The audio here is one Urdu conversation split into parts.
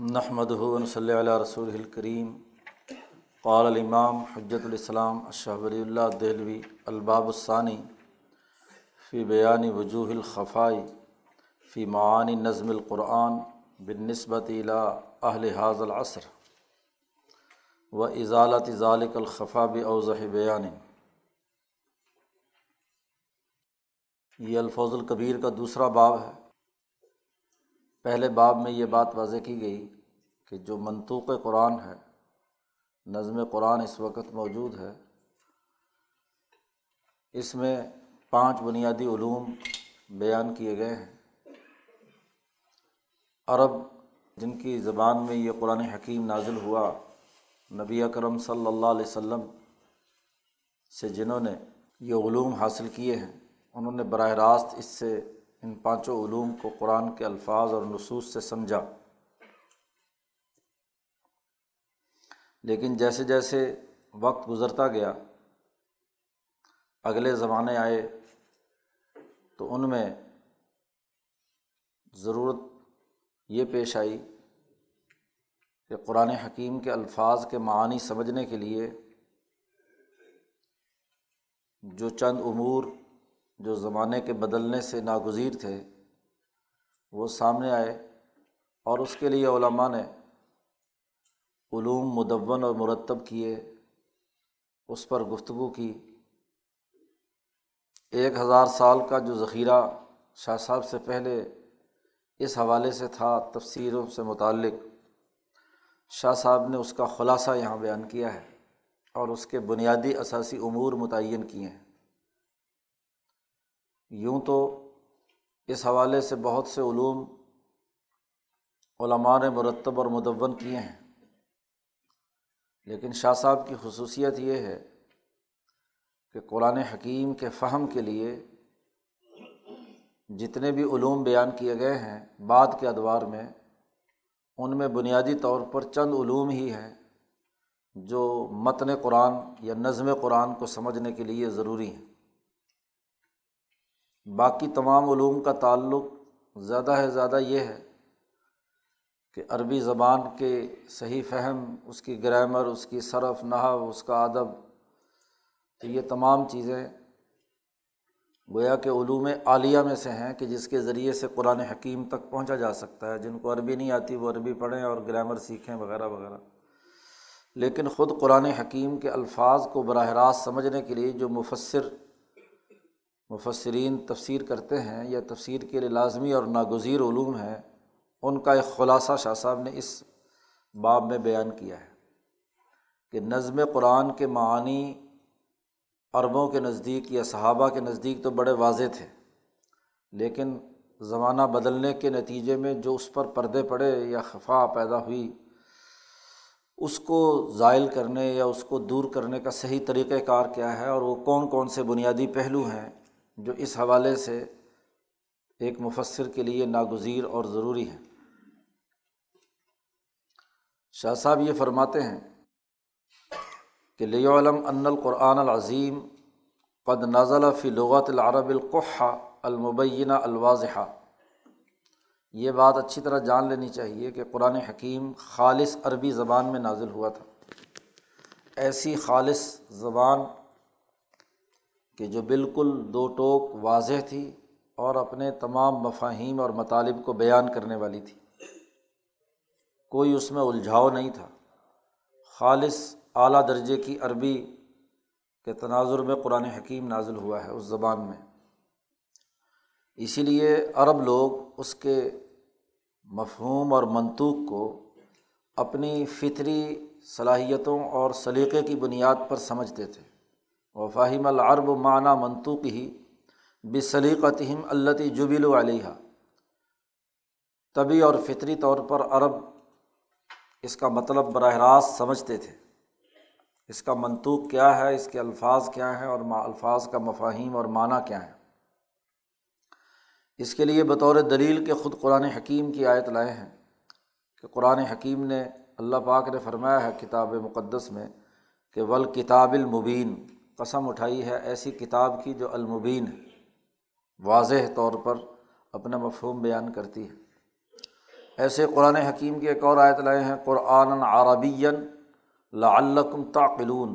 نحمد صلی علیہ رسول الکریم قال الامام حجت الاسلام اشہ ولی اللہ دہلوی الباب الثانی فی بیان وجوہ الخفائی فی معانی نظم القرآن بنسبت الا اہل حاض العصر و ازالت ذالک الخفا اوضح بیان. یہ الفوظ الکبیر کا دوسرا باب ہے. پہلے باب میں یہ بات واضح کی گئی کہ جو منطوق قرآن ہے، نظم قرآن اس وقت موجود ہے، اس میں پانچ بنیادی علوم بیان کیے گئے ہیں۔ عرب، جن کی زبان میں یہ قرآن حکیم نازل ہوا، نبی اکرم صلی اللہ علیہ وسلم سے جنہوں نے یہ علوم حاصل کیے ہیں، انہوں نے براہ راست اس سے ان پانچوں علوم کو قرآن کے الفاظ اور نصوص سے سمجھا۔ لیکن جیسے جیسے وقت گزرتا گیا، اگلے زمانے آئے تو ان میں ضرورت یہ پیش آئی کہ قرآن حکیم کے الفاظ کے معانی سمجھنے کے لیے جو چند امور جو زمانے کے بدلنے سے ناگزیر تھے، وہ سامنے آئے اور اس کے لیے علماء نے علوم مدون اور مرتب کیے، اس پر گفتگو کی۔ ایک ہزار سال کا جو ذخیرہ شاہ صاحب سے پہلے اس حوالے سے تھا، تفسیروں سے متعلق۔ شاہ صاحب نے اس کا خلاصہ یہاں بیان کیا ہے اور اس کے بنیادی اثاثی امور متعین کیے ہیں۔ یوں تو اس حوالے سے بہت سے علوم علماء نے مرتب اور مدون کیے ہیں۔ لیکن شاہ صاحب کی خصوصیت یہ ہے کہ قرآن حکیم کے فہم کے لیے جتنے بھی علوم بیان کیے گئے ہیں بعد کے ادوار میں، ان میں بنیادی طور پر چند علوم ہی ہیں جو متن قرآن یا نظم قرآن کو سمجھنے کے لیے ضروری ہیں۔ باقی تمام علوم کا تعلق زیادہ ہے، زیادہ یہ ہے کہ عربی زبان کے صحیح فہم، اس کی گرامر، اس کی صرف نحو، اس کا ادب، تو یہ تمام چیزیں گویا کہ علوم عالیہ میں سے ہیں کہ جس کے ذریعے سے قرآن حکیم تک پہنچا جا سکتا ہے۔ جن کو عربی نہیں آتی، وہ عربی پڑھیں اور گرامر سیکھیں وغیرہ وغیرہ۔ لیکن خود قرآن حکیم کے الفاظ کو براہ راست سمجھنے کے لیے جو مفصر مفسرین تفسیر کرتے ہیں، یا تفسیر کے لیے لازمی اور ناگزیر علوم ہیں، ان کا ایک خلاصہ شاہ صاحب نے اس باب میں بیان کیا ہے کہ نظم قرآن کے معنی عربوں کے نزدیک یا صحابہ کے نزدیک تو بڑے واضح تھے، لیکن زمانہ بدلنے کے نتیجے میں جو اس پر پردے پڑے یا خفا پیدا ہوئی، اس کو زائل کرنے یا اس کو دور کرنے کا صحیح طریقۂ کار کیا ہے اور وہ کون کون سے بنیادی پہلو ہیں جو اس حوالے سے ایک مفصر کے لیے ناگزیر اور ضروری ہے شاہ صاحب یہ فرماتے ہیں کہ لی علم ان القرآن العظیم قد نازل فی لغت العرب القحہ المبینہ الواضحہ۔ یہ بات اچھی طرح جان لینی چاہیے کہ قرآن حکیم خالص عربی زبان میں نازل ہوا تھا۔ ایسی خالص زبان کہ جو بالکل دو ٹوک واضح تھی اور اپنے تمام مفاہیم اور مطالب کو بیان کرنے والی تھی۔ کوئی اس میں الجھاؤ نہیں تھا۔ خالص اعلیٰ درجے کی عربی کے تناظر میں قرآن حکیم نازل ہوا ہے اس زبان میں۔ اسی لیے عرب لوگ اس کے مفہوم اور منطوق کو اپنی فطری صلاحیتوں اور سلیقے کی بنیاد پر سمجھتے تھے۔ و فاہم العرب معنیٰ منطوق ہی بسلیقتہم التی جبیل علیہ طبی اور فطری طور پر عرب اس کا مطلب براہ راست سمجھتے تھے۔ اس کا منطوق کیا ہے؟ اس کے الفاظ کیا ہیں؟ اور الفاظ کا مفاہیم اور معنیٰ کیا ہے اس کے لیے بطور دلیل کے خود قرآن حکیم کی آیت لائے ہیں۔ کہ قرآن حکیم نے اللہ پاک نے فرمایا ہے کتاب مقدس میں کہ ول کتاب المبین قسم اٹھائی ہے ایسی کتاب کی جو المبین ہے واضح طور پر اپنا مفہوم بیان کرتی ہے۔ ایسے قرآن حکیم کی ایک اور آیت لائے ہیں قرآن عربی لعلکم تعقلون۔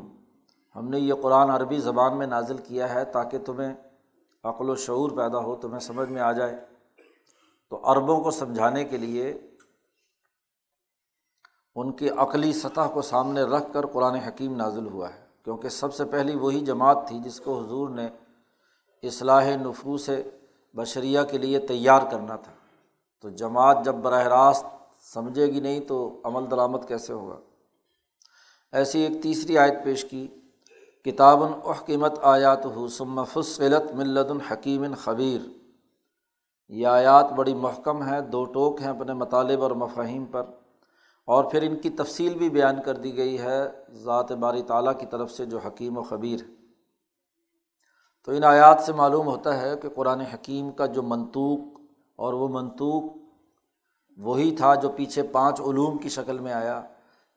ہم نے یہ قرآن عربی زبان میں نازل کیا ہے تاکہ تمہیں عقل و شعور پیدا ہو، تمہیں سمجھ میں آ جائے۔ تو عربوں کو سمجھانے کے لیے ان کی عقلی سطح کو سامنے رکھ کر قرآن حکیم نازل ہوا ہے۔ کیونکہ سب سے پہلی وہی جماعت تھی جس کو حضور نے اصلاح نفوس بشریہ کے لیے تیار کرنا تھا۔ تو جماعت جب براہ راست سمجھے گی نہیں تو عمل درآمد کیسے ہوگا؟ ایسی ایک تیسری آیت پیش کی کتاب احکمت آیات حسم فصلت ملت الحکیم خبیر۔ یہ آیات بڑی محکم ہیں، دو ٹوک ہیں اپنے مطالب اور مفاہیم پر۔ اور پھر ان کی تفصیل بھی بیان کر دی گئی ہے ذات باری تعالیٰ کی طرف سے جو حکیم و خبیر۔ ہے تو ان آیات سے معلوم ہوتا ہے کہ قرآن حکیم کا جو منطوق اور وہ منطوق وہی تھا جو پیچھے پانچ علوم کی شکل میں آیا۔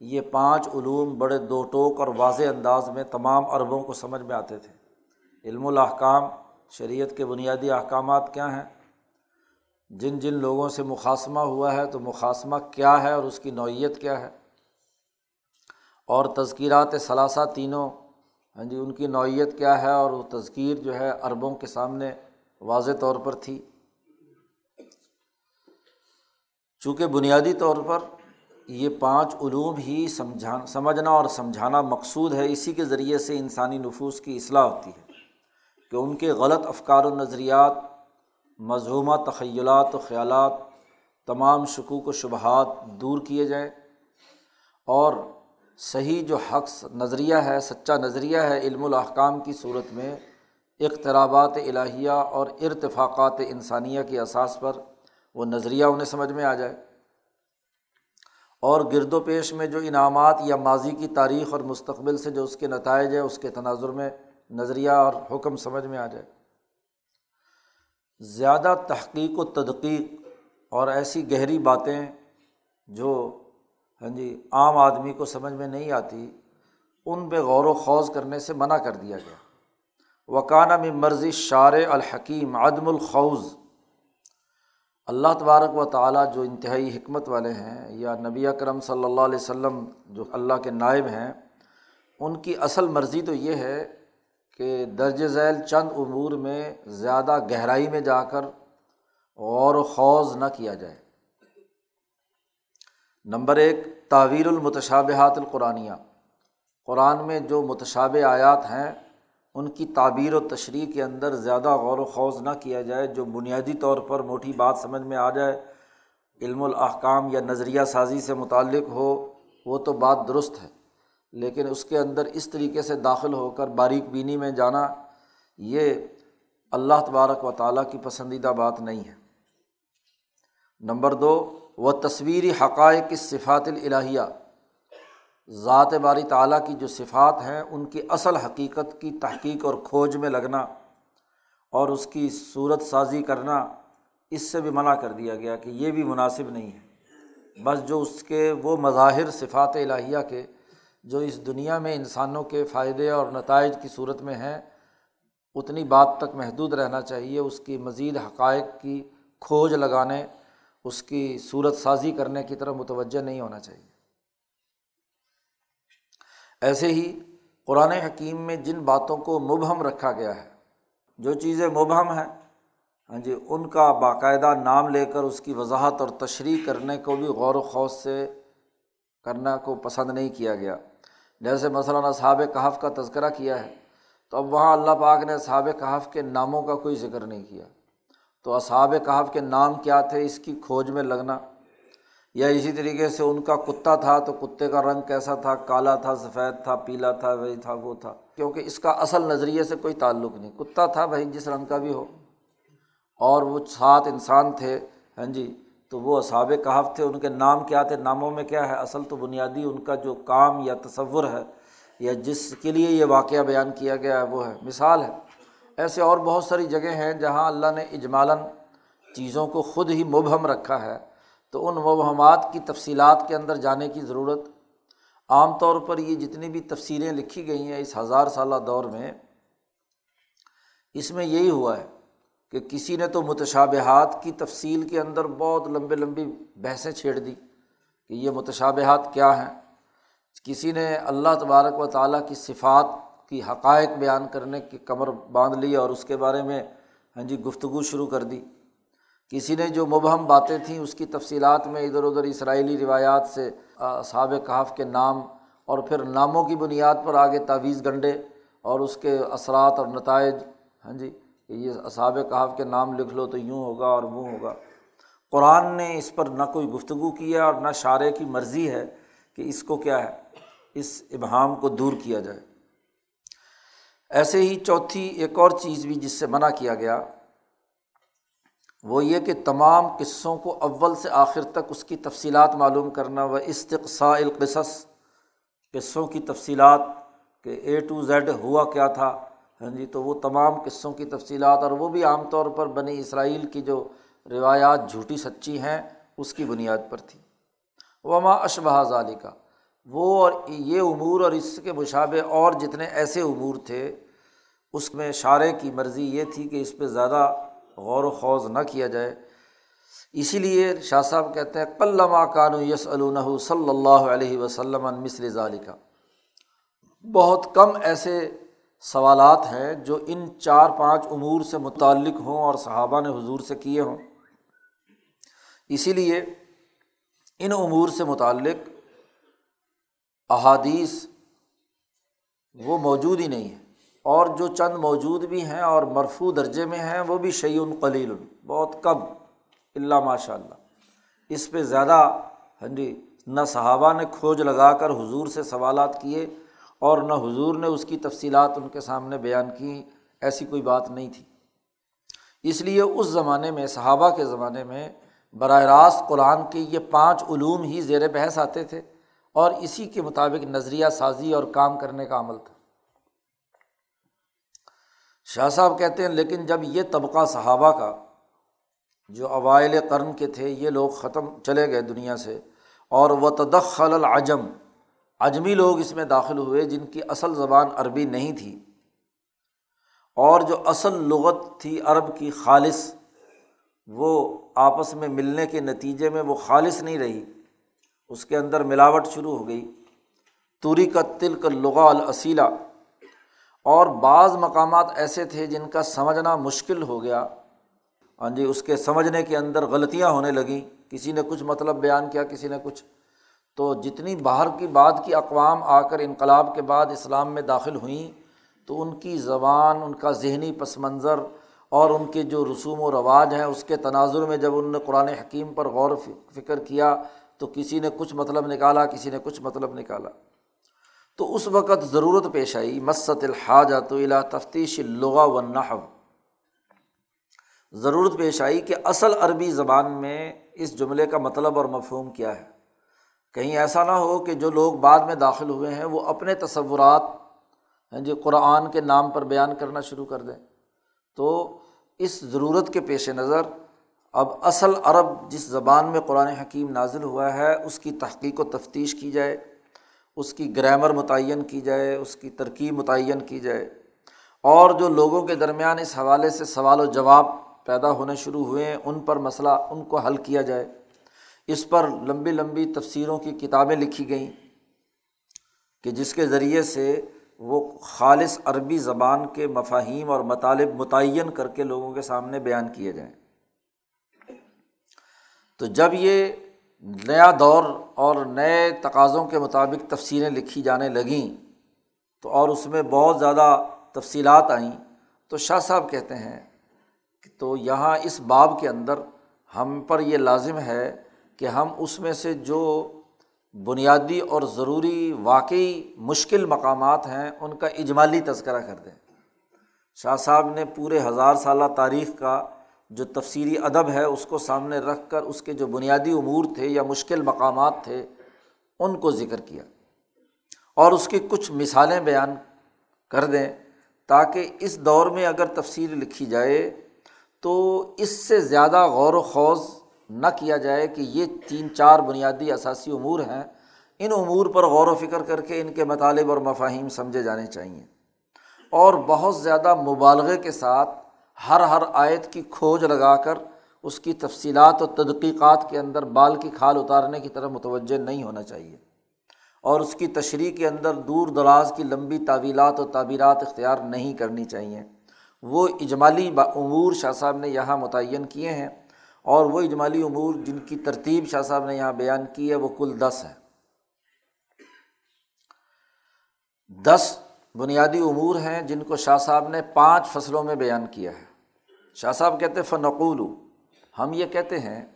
یہ پانچ علوم بڑے دو ٹوک اور واضح انداز میں تمام عربوں کو سمجھ میں آتے تھے۔ علم الاحکام، شریعت کے بنیادی احکامات کیا ہیں؟ جن جن لوگوں سے مقاصمہ ہوا ہے تو مقاصمہ کیا ہے اور اس کی نوعیت کیا ہے؟ اور تذکیرات ثلاثہ تینوں ہاں جی ان کی نوعیت کیا ہے؟ اور وہ تذکیر جو ہے عربوں کے سامنے واضح طور پر تھی۔ چونکہ بنیادی طور پر یہ پانچ علوم ہی سمجھا سمجھنا اور سمجھانا مقصود ہے، اسی کے ذریعے سے انسانی نفوس کی اصلاح ہوتی ہے کہ ان کے غلط افکار و نظریات مضحومہ تخیلات و خیالات، تمام شکوک و شبہات دور کیے جائیں۔ اور صحیح جو حق نظریہ ہے، سچا نظریہ ہے، علم الاحکام کی صورت میں اقترابات الہیہ اور ارتفاقات انسانیہ کے اساس پر وہ نظریہ انہیں سمجھ میں آ جائے۔ اور گرد و پیش میں جو انعامات یا ماضی کی تاریخ اور مستقبل سے جو اس کے نتائج ہے اس کے تناظر میں نظریہ اور حکم سمجھ میں آ جائے۔ زیادہ تحقیق و تدقیق اور ایسی گہری باتیں جو ہاں جی عام آدمی کو سمجھ میں نہیں آتی، ان پہ غور و خوض کرنے سے منع کر دیا گیا۔ وکانہ میں مرضی شار الحکیم، عدم الخوض۔ اللہ تبارک و تعالیٰ جو انتہائی حکمت والے ہیں یا نبی اکرم صلی اللہ علیہ وسلم جو اللہ کے نائب ہیں، ان کی اصل مرضی تو یہ ہے کہ درج ذیل چند امور میں زیادہ گہرائی میں جا کر غور و خوض نہ کیا جائے۔ نمبر ایک تعویر المتشابہات القرآنیہ۔ قرآن میں جو متشاب آیات ہیں، ان کی تعبیر و تشریح کے اندر زیادہ غور و خوض نہ کیا جائے، جو بنیادی طور پر موٹی بات سمجھ میں آ جائے، علم الاحکام یا نظریہ سازی سے متعلق ہو، وہ تو بات درست ہے۔ لیکن اس کے اندر اس طریقے سے داخل ہو کر باریک بینی میں جانا یہ اللہ تبارک و تعالیٰ کی پسندیدہ بات نہیں ہے۔ نمبر دو، وہ تصویری حقائق صفات الہیہ ذات باری تعالیٰ کی جو صفات ہیں، ان کی اصل حقیقت کی تحقیق اور کھوج میں لگنا اور اس کی صورت سازی کرنا، اس سے بھی منع کر دیا گیا کہ یہ بھی مناسب نہیں ہے۔ بس جو اس کے وہ مظاہر صفات الہیہ کے جو اس دنیا میں انسانوں کے فائدے اور نتائج کی صورت میں ہیں، اتنی بات تک محدود رہنا چاہیے، اس کی مزید حقائق کی کھوج لگانے، اس کی صورت سازی کرنے کی طرف متوجہ نہیں ہونا چاہیے۔ ایسے ہی قرآن حکیم میں جن باتوں کو مبہم رکھا گیا ہے، جو چیزیں مبہم ہیں ہاں جی ان کا باقاعدہ نام لے کر اس کی وضاحت اور تشریح کرنے کو بھی غور و خوص سے کرنا کو پسند نہیں کیا گیا۔ جیسے مثلاً اصحاب کہف کا تذکرہ کیا ہے، تو اب وہاں اللہ پاک نے اصحاب کہف کے ناموں کا کوئی ذکر نہیں کیا۔ تو اصحاب کہف کے نام کیا تھے، اس کی کھوج میں لگنا۔ یا اسی طریقے سے ان کا کتا تھا، تو کتے کا رنگ کیسا تھا؟ کالا تھا، سفید تھا، پیلا تھا، وہی تھا، وہ تھا۔ کیونکہ اس کا اصل نظریے سے کوئی تعلق نہیں۔ کتا تھا بھائی، جس رنگ کا بھی ہو۔ اور وہ سات انسان تھے ہاں جی تو وہ اصحاب کہاف تھے، ان کے نام کیا تھے؟ ناموں میں کیا ہے؟ اصل تو بنیادی ان کا جو کام یا تصور ہے یا جس کے لیے یہ واقعہ بیان کیا گیا ہے، وہ ہے۔ مثال ہے، ایسے اور بہت ساری جگہ ہیں جہاں اللہ نے اجمالاً چیزوں کو خود ہی مبہم رکھا ہے۔ تو ان مبہمات کی تفصیلات کے اندر جانے کی ضرورت۔ عام طور پر یہ جتنی بھی تفصیلیں لکھی گئی ہیں اس ہزار سالہ دور میں، اس میں یہی ہوا ہے۔ کہ کسی نے تو متشابہات کی تفصیل کے اندر بہت لمبے لمبی بحثیں چھیڑ دی کہ یہ متشابہات کیا ہیں۔ کسی نے اللہ تبارک و تعالیٰ کی صفات کی حقائق بیان کرنے کی کمر باندھ لی اور اس کے بارے میں ہاں جی گفتگو شروع کر دی۔ کسی نے جو مبہم باتیں تھیں اس کی تفصیلات میں ادھر ادھر اسرائیلی روایات سے صاب کہاف کے نام اور پھر ناموں کی بنیاد پر آگے تعویذ گنڈے اور اس کے اثرات اور نتائج ہاں جی کہ یہ اصاب کہاف کے نام لکھ لو تو یوں ہوگا اور وہ ہوگا۔ قرآن نے اس پر نہ کوئی گفتگو کیا اور نہ شاعر کی مرضی ہے کہ اس کو کیا ہے، اس ابہام کو دور کیا جائے۔ ایسے ہی چوتھی ایک اور چیز بھی جس سے منع کیا گیا، وہ یہ کہ تمام قصوں کو اول سے آخر تک اس کی تفصیلات معلوم کرنا و استقصاء القصص، قصوں کی تفصیلات کہ اے ٹو زیڈ ہوا کیا تھا ہاں جی تو وہ تمام قصوں کی تفصیلات اور وہ بھی عام طور پر بنی اسرائیل کی جو روایات جھوٹی سچی ہیں، اس کی بنیاد پر تھی۔ وما اشبہ ظالی کا وہ اور یہ امور اور اس کے مشابے اور جتنے ایسے امور تھے، اس میں اشارے کی مرضی یہ تھی کہ اس پہ زیادہ غور و خوض نہ کیا جائے۔ اسی لیے شاہ صاحب کہتے ہیں، قلما کانو یس صلی اللہ علیہ وسلم مصر ظالی کا بہت کم ایسے سوالات ہیں جو ان چار پانچ امور سے متعلق ہوں اور صحابہ نے حضور سے کیے ہوں۔ اسی لیے ان امور سے متعلق احادیث وہ موجود ہی نہیں ہے اور جو چند موجود بھی ہیں اور مرفو درجے میں ہیں وہ بھی شعیون قلیل، بہت کم اللہ ماشاء اللہ اس پہ زیادہ ہاں جی نہ صحابہ نے کھوج لگا کر حضور سے سوالات کیے اور نہ حضور نے اس کی تفصیلات ان کے سامنے بیان کی، ایسی کوئی بات نہیں تھی۔ اس لیے اس زمانے میں، صحابہ کے زمانے میں براہ راست قرآن کے یہ پانچ علوم ہی زیر بحث آتے تھے اور اسی کے مطابق نظریہ سازی اور کام کرنے کا عمل تھا۔ شاہ صاحب کہتے ہیں، لیکن جب یہ طبقہ صحابہ کا، جو اوائل قرن کے تھے، یہ لوگ ختم چلے گئے دنیا سے اور وہ تدخل العجم اجمی لوگ اس میں داخل ہوئے جن کی اصل زبان عربی نہیں تھی اور جو اصل لغت تھی عرب کی خالص، وہ آپس میں ملنے کے نتیجے میں وہ خالص نہیں رہی۔ اس کے اندر ملاوٹ شروع ہو گئی۔ توری کا تل کا لغا الاصیلا اور بعض مقامات ایسے تھے جن کا سمجھنا مشکل ہو گیا۔ ہاں جی اس کے سمجھنے کے اندر غلطیاں ہونے لگیں۔ کسی نے کچھ مطلب بیان کیا، کسی نے کچھ تو جتنی باہر کی بعد کی اقوام آ کر انقلاب کے بعد اسلام میں داخل ہوئیں، تو ان کی زبان، ان کا ذہنی پس منظر اور ان کے جو رسوم و رواج ہیں، اس کے تناظر میں جب انہوں نے قرآن حکیم پر غور و فکر کیا، تو کسی نے کچھ مطلب نکالا، کسی نے کچھ مطلب نکالا۔ تو اس وقت ضرورت پیش آئی، مست الحاجہ تو الا تفتیش لغا و نحو ضرورت پیش آئی کہ اصل عربی زبان میں اس جملے کا مطلب اور مفہوم کیا ہے۔ کہیں ایسا نہ ہو کہ جو لوگ بعد میں داخل ہوئے ہیں، وہ اپنے تصورات، ہیں جو قرآن کے نام پر بیان کرنا شروع کر دیں۔ تو اس ضرورت کے پیش نظر، اب اصل عرب جس زبان میں قرآن حکیم نازل ہوا ہے، اس کی تحقیق و تفتیش کی جائے، اس کی گرامر متعین کی جائے، اس کی ترکیب متعین کی جائے۔ اور جو لوگوں کے درمیان اس حوالے سے سوال و جواب پیدا ہونے شروع ہوئے ہیں ان پر مسئلہ ان کو حل کیا جائے۔ اس پر لمبی لمبی تفسیروں کی کتابیں لکھی گئیں کہ جس کے ذریعے سے وہ خالص عربی زبان کے مفاہیم اور مطالب متعین کر کے لوگوں کے سامنے بیان کیے جائیں۔ تو جب یہ نیا دور اور نئے تقاضوں کے مطابق تفصیلیں لکھی جانے لگیں تو اور اس میں بہت زیادہ تفصیلات آئیں تو شاہ صاحب کہتے ہیں کہ تو یہاں اس باب کے اندر ہم پر یہ لازم ہے کہ ہم اس میں سے جو بنیادی اور ضروری واقعی مشکل مقامات ہیں، ان کا اجمالی تذکرہ کر دیں۔ شاہ صاحب نے پورے ہزار سالہ تاریخ کا جو تفصیلی ادب ہے، اس کو سامنے رکھ کر اس کے جو بنیادی امور تھے یا مشکل مقامات تھے، ان کو ذکر کیا۔ اور اس کی کچھ مثالیں بیان کر دیں تاکہ اس دور میں اگر تفصیل لکھی جائے تو اس سے زیادہ غور و خوض نہ کیا جائے کہ یہ تین چار بنیادی اثاثی امور ہیں، ان امور پر غور و فکر کر کے ان کے مطالب اور مفاہیم سمجھے جانے چاہئیں اور بہت زیادہ مبالغے کے ساتھ ہر ہر آیت کی کھوج لگا کر اس کی تفصیلات و تدقیقات کے اندر بال کی کھال اتارنے کی طرف متوجہ نہیں ہونا چاہیے۔ اور اس کی تشریح کے اندر دور دراز کی لمبی تعویلات و تعبیرات اختیار نہیں کرنی چاہیے۔ وہ اجمالی امور شاہ صاحب نے یہاں متعین کیے ہیں۔ اور وہ اجمالی امور جن کی ترتیب شاہ صاحب نے یہاں بیان کی ہے، وہ کل دس ہے دس بنیادی امور ہیں جن کو شاہ صاحب نے پانچ فصلوں میں بیان کیا ہے۔ شاہ صاحب کہتے فنقول ہم یہ کہتے ہیں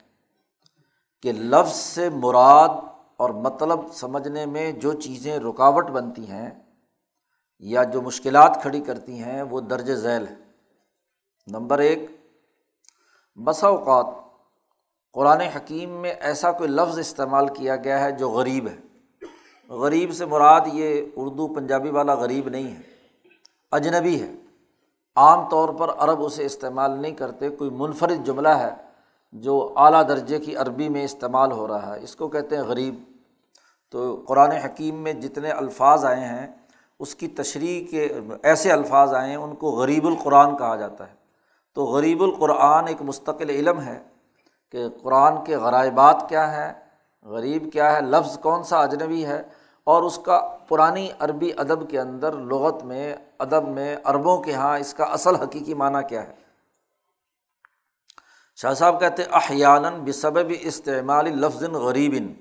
کہ لفظ سے مراد اور مطلب سمجھنے میں جو چیزیں رکاوٹ بنتی ہیں یا جو مشکلات کھڑی کرتی ہیں، وہ درج ذیل ہے نمبر ایک بسا اوقات قرآن حکیم میں ایسا کوئی لفظ استعمال کیا گیا ہے جو غریب ہے؟ غریب سے مراد یہ اردو پنجابی والا غریب نہیں ہے، اجنبی ہے۔ عام طور پر عرب اسے استعمال نہیں کرتے، کوئی منفرد جملہ ہے جو اعلیٰ درجے کی عربی میں استعمال ہو رہا ہے۔ اس کو کہتے ہیں غریب۔ تو قرآن حکیم میں جتنے الفاظ آئے ہیں، اس کی تشریح کے ایسے الفاظ آئے ہیں، ان کو غریب القرآن کہا جاتا ہے۔ تو غریب القرآن ایک مستقل علم ہے کہ قرآن کے غرائبات کیا ہیں، غریب کیا ہے، لفظ کون سا اجنبی ہے؟ اور اس کا پرانی عربی ادب کے اندر، لغت میں، ادب میں، عربوں کے یہاں اس کا اصل حقیقی معنیٰ کیا ہے؟ شاہ صاحب کہتے احیان بصب استعمال لفظ غریب۔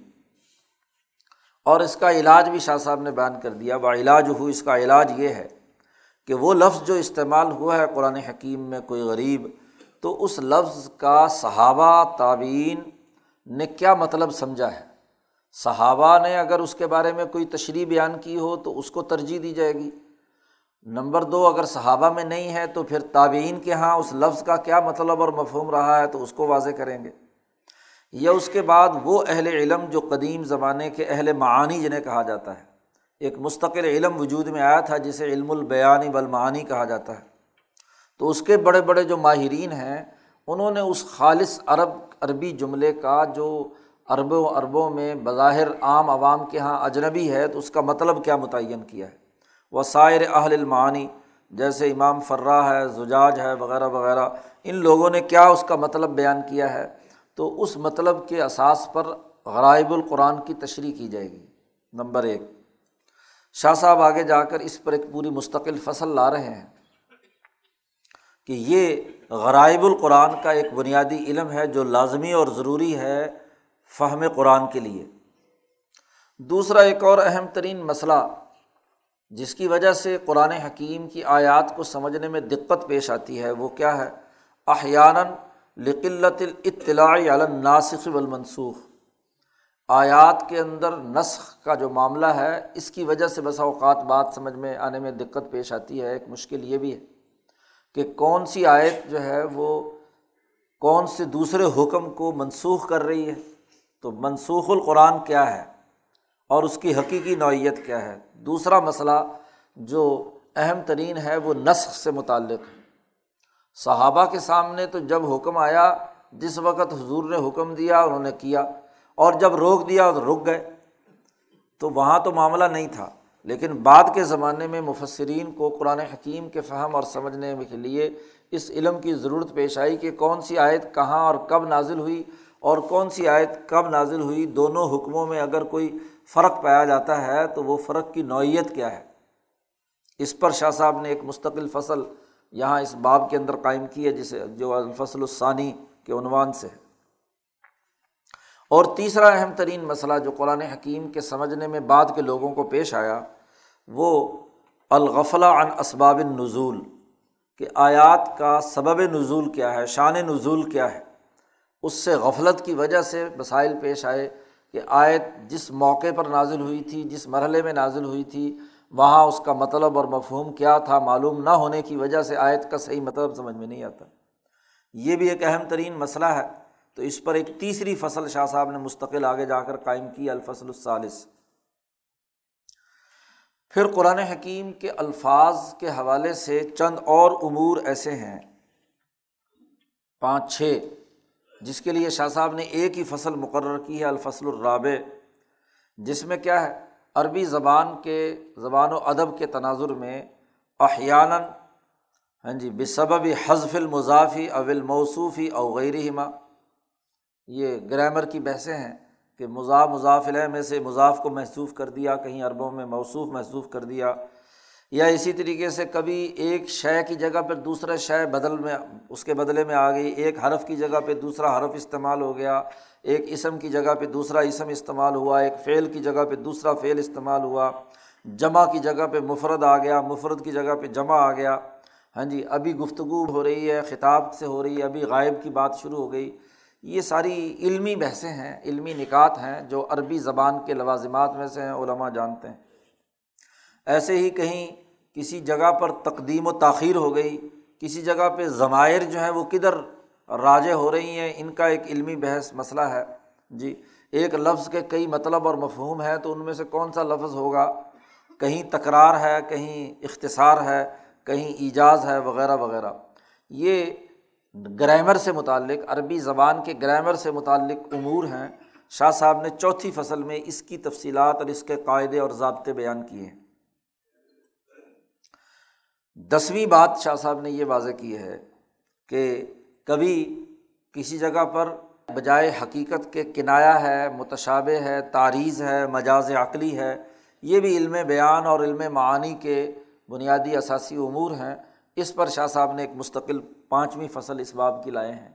اور اس کا علاج بھی شاہ صاحب نے بیان کر دیا وہ علاج ہو اس کا علاج یہ ہے کہ وہ لفظ جو استعمال ہوا ہے قرآن حکیم میں کوئی غریب تو اس لفظ کا صحابہ تعبین نے کیا مطلب سمجھا ہے؟ صحابہ نے اگر اس کے بارے میں کوئی تشریح بیان کی ہو تو اس کو ترجیح دی جائے گی۔ نمبر دو، اگر صحابہ میں نہیں ہے تو پھر تعبین کے یہاں اس لفظ کا کیا مطلب اور مفہوم رہا ہے تو اس کو واضح کریں گے۔ یا اس کے بعد وہ اہل علم جو قدیم زمانے کے اہل معانی جنہیں کہا جاتا ہے۔ ایک مستقل علم وجود میں آیا تھا جسے علم البیانی بالمعانی کہا جاتا ہے۔ تو اس کے بڑے بڑے جو ماہرین ہیں، انہوں نے اس خالص عرب، عربی جملے کا جو عربوں عربوں میں بظاہر عام عوام کے یہاں اجنبی ہے، تو اس کا مطلب کیا متعین کیا ہے؟ وسائر اہل المعانی، جیسے امام فرا ہے، زجاج ہے، وغیرہ وغیرہ، ان لوگوں نے کیا اس کا مطلب بیان کیا ہے؟ تو اس مطلب کے اساس پر غرائب القرآن کی تشریح کی جائے گی۔ نمبر ایک، شاہ صاحب آگے جا کر اس پر ایک پوری مستقل فصل لا رہے ہیں۔ کہ یہ غرائب القرآن کا ایک بنیادی علم ہے جو لازمی اور ضروری ہے فہم قرآن کے لیے۔ دوسرا ایک اور اہم ترین مسئلہ، جس کی وجہ سے قرآن حکیم کی آیات کو سمجھنے میں دقت پیش آتی ہے، وہ کیا ہے؟ احیانً لقلت الاطلاع علی ناسخ والمنسوخ۔ آیات کے اندر نسخ کا جو معاملہ ہے، اس کی وجہ سے بسا اوقات بات سمجھ میں آنے میں دقت پیش آتی ہے، ایک مشکل یہ بھی ہے۔ کہ کون سی آیت جو ہے وہ کون سے دوسرے حکم کو منسوخ کر رہی ہے؟ تو منسوخ القرآن کیا ہے؟ اور اس کی حقیقی نوعیت کیا ہے؟ دوسرا مسئلہ جو اہم ترین ہے وہ نسخ سے متعلق ہے۔ صحابہ کے سامنے تو جب حکم آیا، جس وقت حضور نے حکم دیا انہوں نے کیا، اور جب روک دیا تو رک گئے، تو وہاں تو معاملہ نہیں تھا۔ لیکن بعد کے زمانے میں مفصرین کو قرآن حکیم کے فہم اور سمجھنے کے لیے اس علم کی ضرورت پیش آئی کہ کون سی آیت کہاں اور کب نازل ہوئی اور کون سی آیت کب نازل ہوئی، دونوں حکموں میں اگر کوئی فرق پایا جاتا ہے تو وہ فرق کی نوعیت کیا ہے۔ اس پر شاہ صاحب نے ایک مستقل فصل یہاں اس باب کے اندر قائم کی ہے، جسے جو الفصل الثانی کے عنوان سے ہے۔ اور تیسرا اہم ترین مسئلہ جو قرآن حکیم کے سمجھنے میں بعد کے لوگوں کو پیش آیا، وہ الغفلا عن اسباب نزول کہ آیات کا سبب نزول کیا ہے، شان نزول کیا ہے۔ اس سے غفلت کی وجہ سے مسائل پیش آئے کہ آیت جس موقع پر نازل ہوئی تھی، جس مرحلے میں نازل ہوئی تھی، وہاں اس کا مطلب اور مفہوم کیا تھا معلوم نہ ہونے کی وجہ سے آیت کا صحیح مطلب سمجھ میں نہیں آتا۔ یہ بھی ایک اہم ترین مسئلہ ہے۔ تو اس پر ایک تیسری فصل شاہ صاحب نے مستقل آگے جا کر قائم کی، الفصل الثالث۔ پھر قرآن حکیم کے الفاظ کے حوالے سے چند اور امور ایسے ہیں۔ پانچ، چھ، جس کے لیے شاہ صاحب نے ایک ہی فصل مقرر کی ہے، الفصل الرابع۔ جس میں کیا ہے، عربی زبان کے، زبان و ادب کے تناظر میں احیاناً ہاں جی بصب حضف المضافی اول موصوفی اوغیرما یہ گرامر کی بحثیں ہیں کہ مضاف مضافل میں سے مضاف کو محسوف کر دیا، کہیں عربوں میں موصوف محسوف کر دیا، یا اسی طریقے سے کبھی ایک شے کی جگہ پہ دوسرا شے بدل میں، اس کے بدلے میں آ گئی، ایک حرف کی جگہ پہ دوسرا حرف استعمال ہو گیا، ایک اسم کی جگہ پہ دوسرا اسم استعمال ہوا، ایک فعل کی جگہ پہ دوسرا فعل استعمال ہوا، جمع کی جگہ پہ مفرد آ گیا، مفرد کی جگہ پہ جمع آ گیا۔ ہاں جی ابھی گفتگو ہو رہی ہے، خطاب سے ہو رہی ہے، ابھی غائب کی بات شروع ہو گئی۔ یہ ساری علمی بحثیں ہیں، علمی نکات ہیں جو عربی زبان کے لوازمات میں سے ہیں، علماء جانتے ہیں۔ ایسے ہی کہیں کسی جگہ پر تقدیم و تاخیر ہو گئی، کسی جگہ پہ ضمائر جو ہیں وہ کدھر راجے ہو رہی ہیں، ان کا ایک علمی بحث مسئلہ ہے۔ جی ایک لفظ کے کئی مطلب اور مفہوم ہے تو ان میں سے کون سا لفظ ہوگا؟ کہیں تکرار ہے، کہیں اختصار ہے، کہیں ایجاز ہے، وغیرہ وغیرہ۔ یہ گرامر سے متعلق، عربی زبان کے گرامر سے متعلق امور ہیں۔ شاہ صاحب نے چوتھی فصل میں اس کی تفصیلات اور اس کے قاعدے اور ضابطے بیان کیے ہیں۔ دسویں بات شاہ صاحب نے یہ واضح کی ہے کہ کبھی کسی جگہ پر بجائے حقیقت کے کنایا ہے، متشابہ ہے، تاریز ہے، مجاز عقلی ہے، یہ بھی علم بیان اور علم معانی کے بنیادی اثاثی امور ہیں۔ اس پر شاہ صاحب نے ایک مستقل پانچویں فصل اس باب کی لائے ہیں۔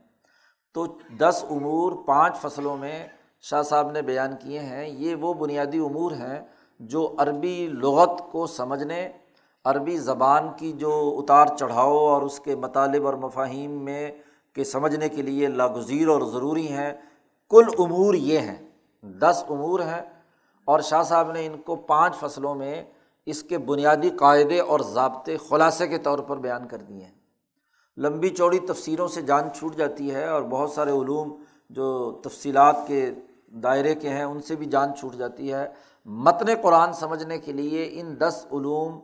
تو دس امور پانچ فصلوں میں شاہ صاحب نے بیان کیے ہیں۔ یہ وہ بنیادی امور ہیں جو عربی لغت کو سمجھنے، عربی زبان کی جو اتار چڑھاؤ اور اس کے مطالب اور مفاہیم میں کے سمجھنے کے لیے لاگزیر اور ضروری ہیں، کل امور یہ ہیں۔ دس امور ہیں اور شاہ صاحب نے ان کو پانچ فصلوں میں اس کے بنیادی قاعدے اور ضابطے خلاصے کے طور پر بیان کر دیے ہیں۔ لمبی چوڑی تفسیروں سے جان چھوٹ جاتی ہے اور بہت سارے علوم جو تفصیلات کے دائرے کے ہیں، ان سے بھی جان چھوٹ جاتی ہے۔ متن قرآن سمجھنے کے لیے ان دس علوم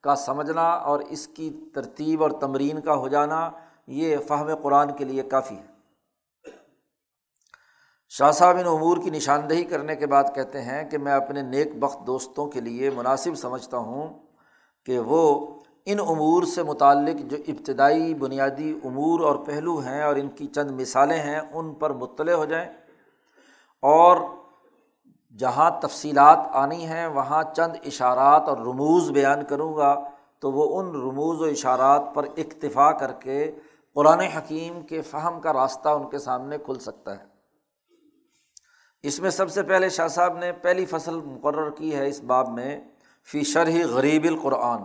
کا سمجھنا اور اس کی ترتیب اور تمرین کا ہو جانا، یہ فہم قرآن کے لیے کافی ہے۔ شاہ صاحب ان امور کی نشاندہی کرنے کے بعد کہتے ہیں کہ میں اپنے نیک بخت دوستوں کے لیے مناسب سمجھتا ہوں کہ وہ ان امور سے متعلق جو ابتدائی بنیادی امور اور پہلو ہیں اور ان کی چند مثالیں ہیں، ان پر مطلع ہو جائیں۔ اور جہاں تفصیلات آنی ہیں، وہاں چند اشارات اور رموز بیان کروں گا۔ تو وہ ان رموز و اشارات پر اکتفا کر کے قرآن حکیم کے فہم کا راستہ ان کے سامنے کھل سکتا ہے۔ اس میں سب سے پہلے شاہ صاحب نے پہلی فصل مقرر کی ہے اس باب میں، فی شرح غریب القرآن،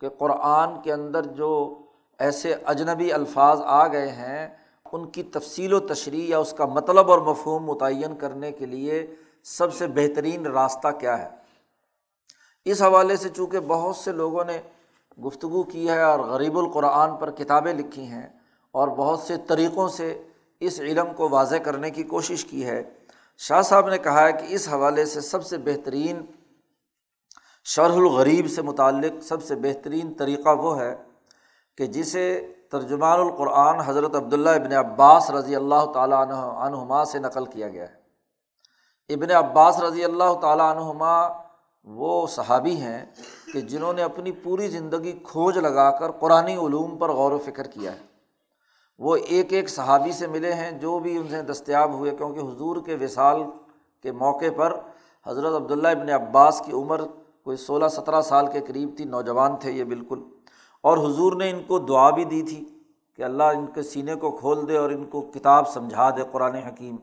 کہ قرآن کے اندر جو ایسے اجنبی الفاظ آ گئے ہیں، ان کی تفصیل و تشریح یا اس کا مطلب اور مفہوم متعین کرنے کے لیے سب سے بہترین راستہ کیا ہے۔ اس حوالے سے چونکہ بہت سے لوگوں نے گفتگو کی ہے اور غریب القرآن پر کتابیں لکھی ہیں اور بہت سے طریقوں سے اس علم کو واضح کرنے کی کوشش کی ہے شاہ صاحب نے کہا ہے کہ اس حوالے سے سب سے بہترین شرح الغریب سے متعلق سب سے بہترین طریقہ وہ ہے کہ جسے ترجمان القرآن حضرت عبداللہ ابن عباس رضی اللہ تعالیٰ عنہ عنہما سے نقل کیا گیا ہے۔ ابن عباس رضی اللہ تعالیٰ عنہما وہ صحابی ہیں کہ جنہوں نے اپنی پوری زندگی کھوج لگا کر قرآن علوم پر غور و فکر کیا ہے۔ وہ ایک ایک صحابی سے ملے ہیں، جو بھی ان سے دستیاب ہوئے، کیونکہ حضور کے وصال کے موقع پر حضرت عبداللہ ابن عباس کی عمر کوئی سولہ سترہ سال کے قریب تھی، نوجوان تھے یہ بالکل۔ اور حضور نے ان کو دعا بھی دی تھی کہ اللہ ان کے سینے کو کھول دے اور ان کو کتاب سمجھا دے قرآن حکیم۔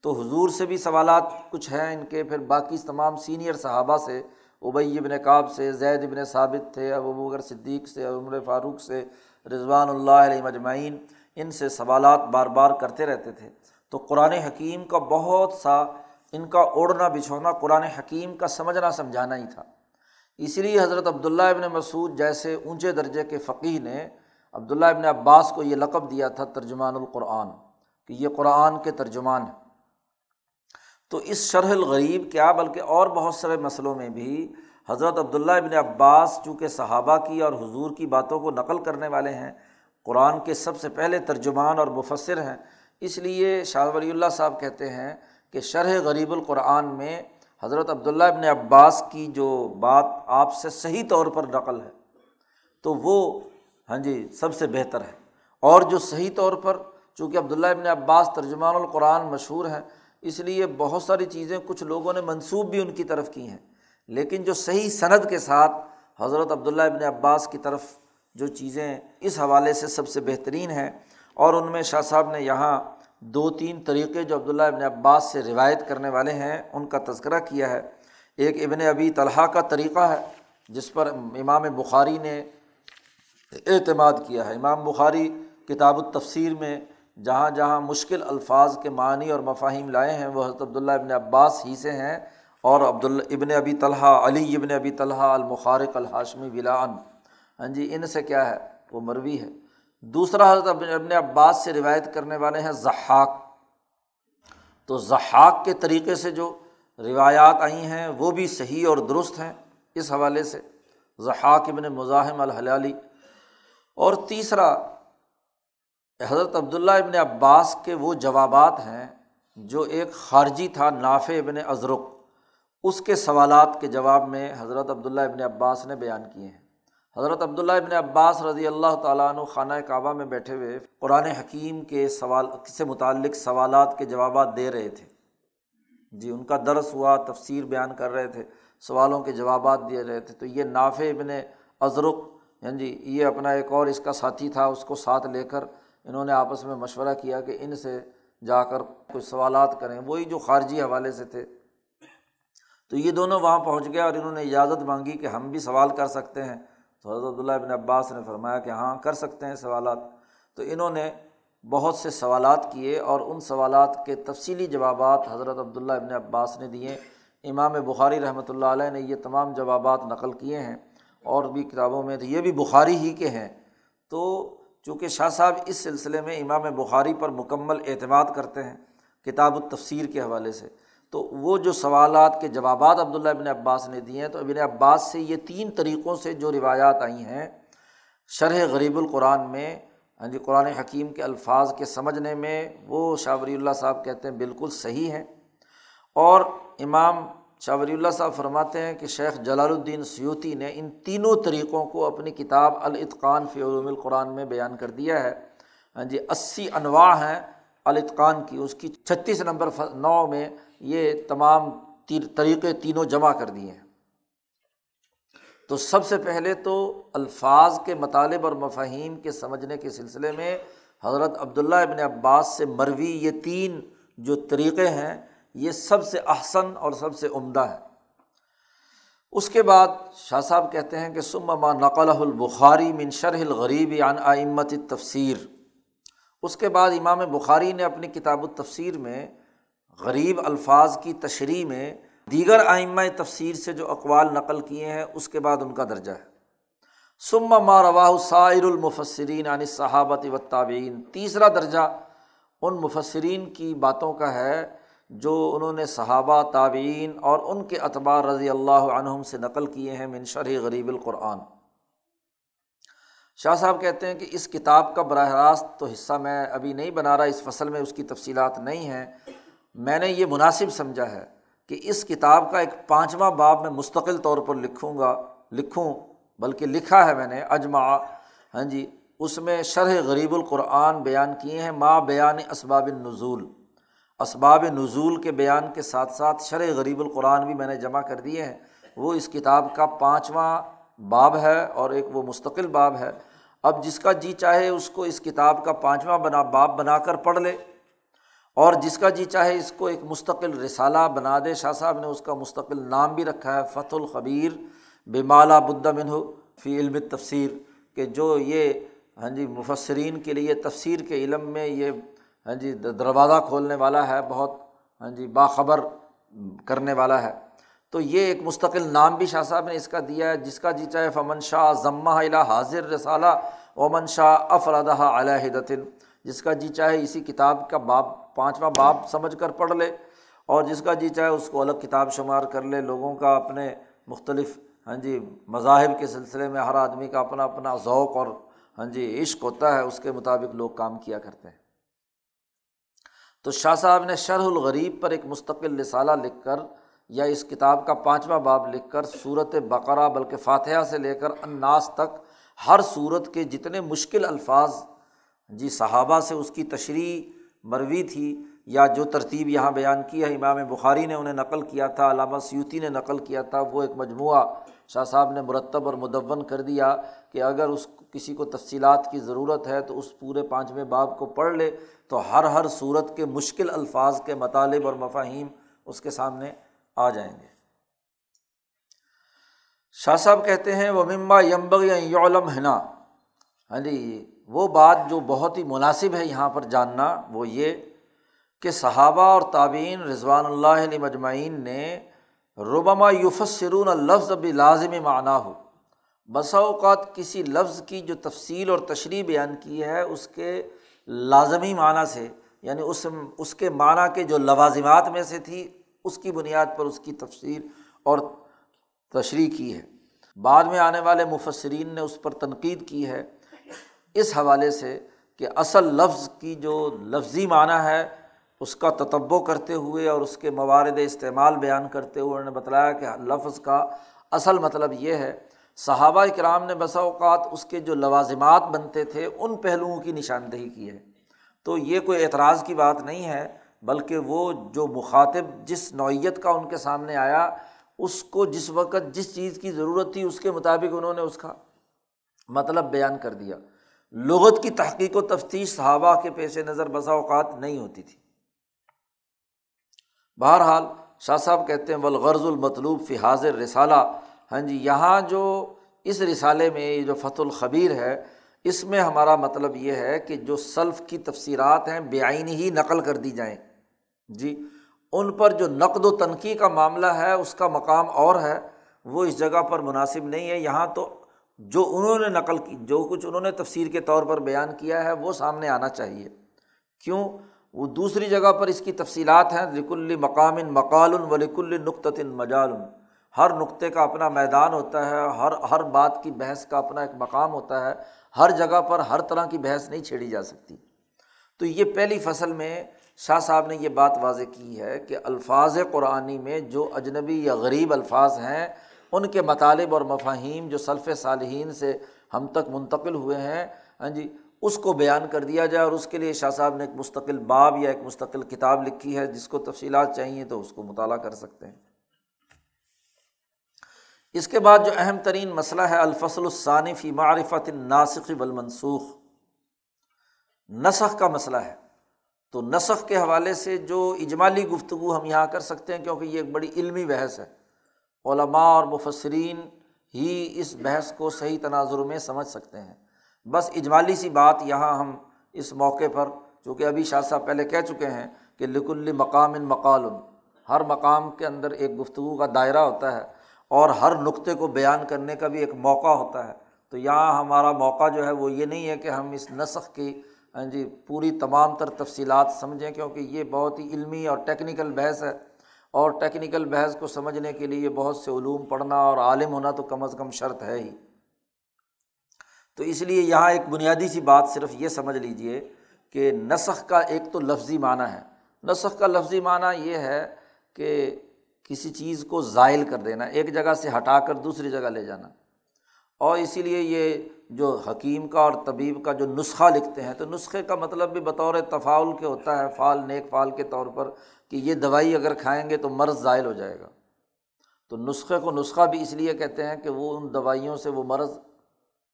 تو حضور سے بھی سوالات کچھ ہیں ان کے، پھر باقی تمام سینئر صحابہ سے ابئی ابن کعب سے، زید ابن ثابت تھے ابو بکر صدیق سے، عمر فاروق سے رضوان اللہ علیہ مجمعین ان سے سوالات بار بار کرتے رہتے تھے۔ تو قرآن حکیم کا بہت سا، ان کا اوڑھنا بچھونا قرآن حکیم کا سمجھنا سمجھانا ہی تھا۔ اس لیے حضرت عبداللہ ابن مسعود جیسے اونچے درجے کے فقی نے عبداللہ ابن عباس کو یہ لقب دیا تھا ترجمان القرآن کہ یہ قرآن کے ترجمان ہیں۔ تو اس شرح الغریب کیا، بلکہ اور بہت سارے مسئلوں میں بھی حضرت عبداللہ ابن عباس چونکہ صحابہ کی اور حضور کی باتوں کو نقل کرنے والے ہیں، قرآن کے سب سے پہلے ترجمان اور مفصر ہیں۔ اس لیے شاہ ولی اللہ صاحب کہتے ہیں کہ شرح غریب القرآن میں حضرت عبداللہ ابن عباس کی جو بات آپ سے صحیح طور پر نقل ہے، تو وہ ہاں جی سب سے بہتر ہے۔ اور جو صحیح طور پر چونکہ عبداللہ ابن عباس ترجمان القرآن مشہور ہیں، اس لیے بہت ساری چیزیں کچھ لوگوں نے منسوب بھی ان کی طرف کی ہیں۔ لیکن جو صحیح صنعت کے ساتھ حضرت عبداللہ ابن عباس کی طرف جو چیزیں اس حوالے سے سب سے بہترین ہیں اور ان میں شاہ صاحب نے یہاں دو تین طریقے جو عبداللہ ابن عباس سے روایت کرنے والے ہیں، ان کا تذکرہ کیا ہے۔ ایک ابن ابی طلحہ کا طریقہ ہے، جس پر امام بخاری نے اعتماد کیا ہے۔ امام بخاری کتاب التفسیر میں جہاں جہاں مشکل الفاظ کے معنی اور مفاہیم لائے ہیں، وہ حضرت عبداللہ ابن عباس ہی سے ہیں۔ اور عبداللہ ابن ابی طلحہ، علی ابن ابی طلحہ، المخارق الحاشمی ولان ہاں جی ان سے کیا ہے؟ وہ مروی ہے۔ دوسرا حضرت ابن عباس سے روایت کرنے والے ہیں ضحاک۔ تو ضحاک کے طریقے سے جو روایات آئی ہیں، وہ بھی صحیح اور درست ہیں اس حوالے سے۔ ضحاک ابن مزاحم الحلالی۔ اور تیسرا، حضرت عبداللہ ابن عباس کے وہ جوابات ہیں جو ایک خارجی تھا، نافع ابن ازرق۔ اس کے سوالات کے جواب میں حضرت عبداللہ ابن عباس نے بیان کیے ہیں۔ حضرت عبداللہ ابن عباس رضی اللہ تعالیٰ عنہ خانہ کعبہ میں بیٹھے ہوئے قرآن حکیم کے سوال سے متعلق سوالات کے جوابات دے رہے تھے۔ جی ان کا درس ہوا، تفسیر بیان کر رہے تھے، سوالوں کے جوابات دے رہے تھے۔ تو یہ نافع ابن ازرق ہاں جی یہ اپنا ایک اور اس کا ساتھی تھا، اس کو ساتھ لے کر انہوں نے آپس میں مشورہ کیا کہ ان سے جا کر کچھ سوالات کریں۔ وہی جو خارجی حوالے سے تھے۔ تو یہ دونوں وہاں پہنچ گئے اور انہوں نے اجازت مانگی کہ ہم بھی سوال کر سکتے ہیں۔ تو حضرت اللہ ابن عباس نے فرمایا کہ ہاں کر سکتے ہیں سوالات۔ تو انہوں نے بہت سے سوالات کیے اور ان سوالات کے تفصیلی جوابات حضرت عبداللہ ابن عباس نے دیے۔ امام بخاری رحمۃ اللہ علیہ نے یہ تمام جوابات نقل کیے ہیں اور بھی کتابوں میں، تو یہ بھی بخاری ہی کے ہیں۔ تو چونکہ شاہ صاحب اس سلسلے میں امام بخاری پر مکمل اعتماد کرتے ہیں، کتاب التفسیر کے حوالے سے تو وہ جو سوالات کے جوابات عبداللہ ابن عباس نے دیے ہیں، تو ابن عباس سے یہ تین طریقوں سے جو روایات آئی ہیں، شرح غریب القرآن میں ہاں جی قرآن حکیم کے الفاظ کے سمجھنے میں، وہ شاہ ولی اللہ صاحب کہتے ہیں بالکل صحیح ہیں۔ اور امام شاہ ولی اللہ صاحب فرماتے ہیں کہ شیخ جلال الدین سیوتی نے ان تینوں طریقوں کو اپنی کتاب الاتقان فی علوم القرآن میں بیان کر دیا ہے۔ ہاں جی اسی انواع ہیں الاتقان کی، اس کی چھتیس نمبر نو میں یہ تمام طریقے تینوں جمع کر دیے ہیں۔ تو سب سے پہلے تو الفاظ کے مطالب اور مفاہیم کے سمجھنے کے سلسلے میں حضرت عبداللہ ابن عباس سے مروی یہ تین جو طریقے ہیں، یہ سب سے احسن اور سب سے عمدہ ہے اس کے بعد شاہ صاحب کہتے ہیں کہ سما نقل البخاری من شرح الغریب عن آئمت تفسیر اس کے بعد امام بخاری نے اپنی کتاب التفسیر میں غریب الفاظ کی تشریح میں دیگر آئمہ تفسیر سے جو اقوال نقل کیے ہیں، اس کے بعد ان کا درجہ ہے۔ سما ما رواہ سائر المفسرین عن صحابت و تعبین تیسرا درجہ ان مفسرین کی باتوں کا ہے جو انہوں نے صحابہ تعبین اور ان کے اعتبار رضی اللہ عنہم سے نقل کیے ہیں منشر غریب القرآن۔ شاہ صاحب کہتے ہیں کہ اس کتاب کا براہ راست تو حصہ میں ابھی نہیں بنا رہا، اس فصل میں اس کی تفصیلات نہیں ہیں۔ میں نے یہ مناسب سمجھا ہے کہ اس کتاب کا ایک پانچواں باب میں مستقل طور پر لکھوں گا، لکھوں، بلکہ لکھا ہے میں نے اجما ہاں جی اس میں شرح غریب القرآن بیان کیے ہیں ماں بیان اسباب النزول۔ اسباب نزول کے بیان کے ساتھ ساتھ شرح غریب القرآن بھی میں نے جمع کر دیے ہیں۔ وہ اس کتاب کا پانچواں باب ہے اور ایک وہ مستقل باب ہے۔ اب جس کا جی چاہے اس کو اس کتاب کا پانچواں بنا باب بنا کر پڑھ لے۔ اور جس کا جی چاہے اس کو ایک مستقل رسالہ بنا دے، شاہ صاحب نے اس کا مستقل نام بھی رکھا ہے فت الخبیر بے مالا بدہ منہ فی علم تفسیر کہ جو یہ ہاں جی مفسرین کے لیے تفسیر کے علم میں یہ ہاں جی دروازہ کھولنے والا ہے، بہت ہاں جی باخبر کرنے والا ہے۔ تو یہ ایک مستقل نام بھی شاہ صاحب نے اس کا دیا ہے، جس کا جی چاہے فمن شاہ ضمہ الا حاضر رسالہ اومن شاہ افردہ علیہ جس کا جی چاہے اسی کتاب کا باب پانچواں باب سمجھ کر پڑھ لے اور جس کا جی چاہے اس کو الگ کتاب شمار کر لے، لوگوں کا اپنے مختلف ہاں جی مذاہب کے سلسلے میں ہر آدمی کا اپنا اپنا ذوق اور ہاں جی عشق ہوتا ہے، اس کے مطابق لوگ کام کیا کرتے ہیں۔ تو شاہ صاحب نے شرح الغریب پر ایک مستقل رسالہ لکھ کر یا اس کتاب کا پانچواں باب لکھ کر صورت بقرا بلکہ فاتحہ سے لے کر اناس تک ہر صورت کے جتنے مشکل الفاظ جی صحابہ سے اس کی تشریح مروی تھی یا جو ترتیب یہاں بیان کی ہے، امام بخاری نے انہیں نقل کیا تھا، علامہ سیوتی نے نقل کیا تھا، وہ ایک مجموعہ شاہ صاحب نے مرتب اور مدّ کر دیا کہ اگر اس کسی کو تفصیلات کی ضرورت ہے تو اس پورے پانچویں باب کو پڑھ لے تو ہر ہر صورت کے مشکل الفاظ کے مطالب اور مفاہیم اس کے سامنے آ جائیں گے۔ شاہ صاحب کہتے ہیں وہ ممبا یمبگ یا یولم ہنا ہاں جی وہ بات جو بہت ہی مناسب ہے یہاں پر جاننا، وہ یہ کہ صحابہ اور تعبین رضوان اللہ علیہ مجمعین نے ربما یوفسرون لفظ بھی لازمی معنیٰ ہو بسا اوقات کسی لفظ کی جو تفصیل اور تشریح بیان کی ہے، اس کے لازمی معنیٰ سے یعنی اس اس کے معنیٰ کے جو لوازمات میں سے تھی، اس کی بنیاد پر اس کی تفصیل اور تشریح کی ہے۔ بعد میں آنے والے مفسرین نے اس پر تنقید کی ہے۔ اس حوالے سے کہ اصل لفظ کی جو لفظی معنیٰ ہے، اس کا تتبع کرتے ہوئے اور اس کے موارد استعمال بیان کرتے ہوئے انہوں نے بتلایا کہ لفظ کا اصل مطلب یہ ہے، صحابہ کرام نے بسا اوقات اس کے جو لوازمات بنتے تھے، ان پہلوؤں کی نشاندہی کی ہے۔ تو یہ کوئی اعتراض کی بات نہیں ہے، بلکہ وہ جو مخاطب جس نوعیت کا ان کے سامنے آیا، اس کو جس وقت جس چیز کی ضرورت تھی، اس کے مطابق انہوں نے اس کا مطلب بیان کر دیا۔ لغت کی تحقیق و تفتیش صحابہ کے پیش نظر بسا اوقات نہیں ہوتی تھی۔ بہرحال شاہ صاحب کہتے ہیں بلغرض المطلوب فی حاضر رسالہ ہاں جی یہاں جو اس رسالے میں یہ جو فت الخبیر ہے، اس میں ہمارا مطلب یہ ہے کہ جو سلف کی تفصیلات ہیں، بے آئینی ہی نقل کر دی جائیں۔ جی ان پر جو نقد و تنقید کا معاملہ ہے، اس کا مقام اور ہے، وہ اس جگہ پر مناسب نہیں ہے۔ یہاں تو جو انہوں نے نقل کی، جو کچھ انہوں نے تفسیر کے طور پر بیان کیا ہے، وہ سامنے آنا چاہیے۔ کیوں؟ وہ دوسری جگہ پر اس کی تفصیلات ہیں، لکل مقام مقال و لکل نقطن مجال۔ ہر نقطے کا اپنا میدان ہوتا ہے، ہر ہر بات کی بحث کا اپنا ایک مقام ہوتا ہے۔ ہر جگہ پر ہر طرح کی بحث نہیں چھیڑی جا سکتی۔ تو یہ پہلی فصل میں شاہ صاحب نے یہ بات واضح کی ہے کہ الفاظ قرآنی میں جو اجنبی یا غریب الفاظ ہیں ان کے مطالب اور مفاہیم جو صلف صالحین سے ہم تک منتقل ہوئے ہیں ہاں جی اس کو بیان کر دیا جائے اور اس کے لیے شاہ صاحب نے ایک مستقل باب یا ایک مستقل کتاب لکھی ہے، جس کو تفصیلات چاہیے تو اس کو مطالعہ کر سکتے ہیں۔ اس کے بعد جو اہم ترین مسئلہ ہے، الفصل الصانفی معرفت ناسخ بالمنسوخ نسخ کا مسئلہ ہے۔ تو نسخ کے حوالے سے جو اجمالی گفتگو ہم یہاں کر سکتے ہیں، کیونکہ یہ ایک بڑی علمی بحث ہے۔ علماء اور مفسرین ہی اس بحث کو صحیح تناظر میں سمجھ سکتے ہیں۔ بس اجمالی سی بات یہاں ہم اس موقع پر، چونکہ ابھی شاہ صاحب پہلے کہہ چکے ہیں کہ لکل مقام مقال، ہر مقام کے اندر ایک گفتگو کا دائرہ ہوتا ہے اور ہر نقطے کو بیان کرنے کا بھی ایک موقع ہوتا ہے۔ تو یہاں ہمارا موقع جو ہے وہ یہ نہیں ہے کہ ہم اس نسخ کی ہاں جی پوری تمام تر تفصیلات سمجھیں، کیونکہ یہ بہت ہی علمی اور ٹیکنیکل بحث ہے۔ اور ٹیکنیکل بحث کو سمجھنے کے لیے بہت سے علوم پڑھنا اور عالم ہونا تو کم از کم شرط ہے ہی۔ تو اس لیے یہاں ایک بنیادی سی بات صرف یہ سمجھ لیجیے کہ نسخ کا ایک تو لفظی معنیٰ ہے۔ نسخ کا لفظی معنیٰ یہ ہے کہ کسی چیز کو ذائل کر دینا، ایک جگہ سے ہٹا کر دوسری جگہ لے جانا۔ اور اسی لیے یہ جو حکیم کا اور طبیب کا جو نسخہ لکھتے ہیں، تو نسخے کا مطلب بھی بطور تفاعل کے ہوتا ہے فعال نیک فعال کے طور پر کہ یہ دوائی اگر کھائیں گے تو مرض ذائل ہو جائے گا۔ تو نسخے کو نسخہ بھی اس لیے کہتے ہیں کہ وہ ان دوائیوں سے وہ مرض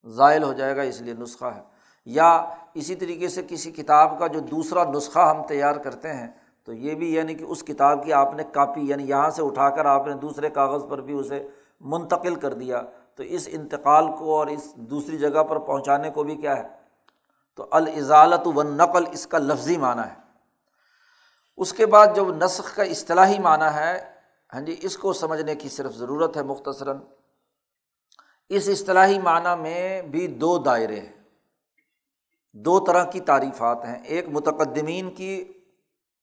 ذائل ہو جائے گا، اس لیے نسخہ ہے۔ یا اسی طریقے سے کسی کتاب کا جو دوسرا نسخہ ہم تیار کرتے ہیں، تو یہ بھی یعنی کہ اس کتاب کی آپ نے کاپی یعنی یہاں سے اٹھا کر آپ نے دوسرے کاغذ پر بھی اسے منتقل کر دیا۔ تو اس انتقال کو اور اس دوسری جگہ پر پہنچانے کو بھی کیا ہے؟ تو الزالت و نقل اس کا لفظی معنی ہے۔ اس کے بعد جو نسخ کا اصطلاحی معنی ہے ہاں جی اس کو سمجھنے کی صرف ضرورت ہے مختصراً۔ اس اصطلاحی معنیٰ میں بھی دو دائرے ہیں۔ دو طرح کی تعریفات ہیں، ایک متقدمین کی،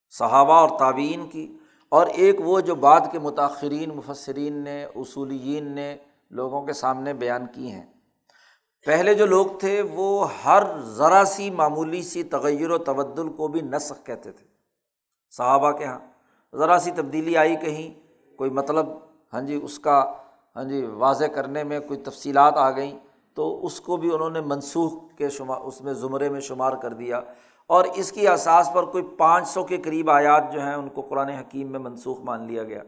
صحابہ اور تعبین کی، اور ایک وہ جو بعد کے متاثرین مفسرین نے اصولین نے لوگوں کے سامنے بیان کی ہیں۔ پہلے جو لوگ تھے، وہ ہر ذرا سی معمولی سی تغیر و تبدل کو بھی نسخ کہتے تھے۔ صحابہ کے یہاں ذرا سی تبدیلی آئی کہیں، کوئی مطلب ہاں جی اس کا ہاں جی واضح کرنے میں کوئی تفصیلات آ گئیں تو اس کو بھی انہوں نے منسوخ کے شمار، اس میں زمرے میں شمار کر دیا۔ اور اس کی اساس پر کوئی پانچ سو کے قریب آیات جو ہیں، ان کو قرآن حکیم میں منسوخ مان لیا گیا۔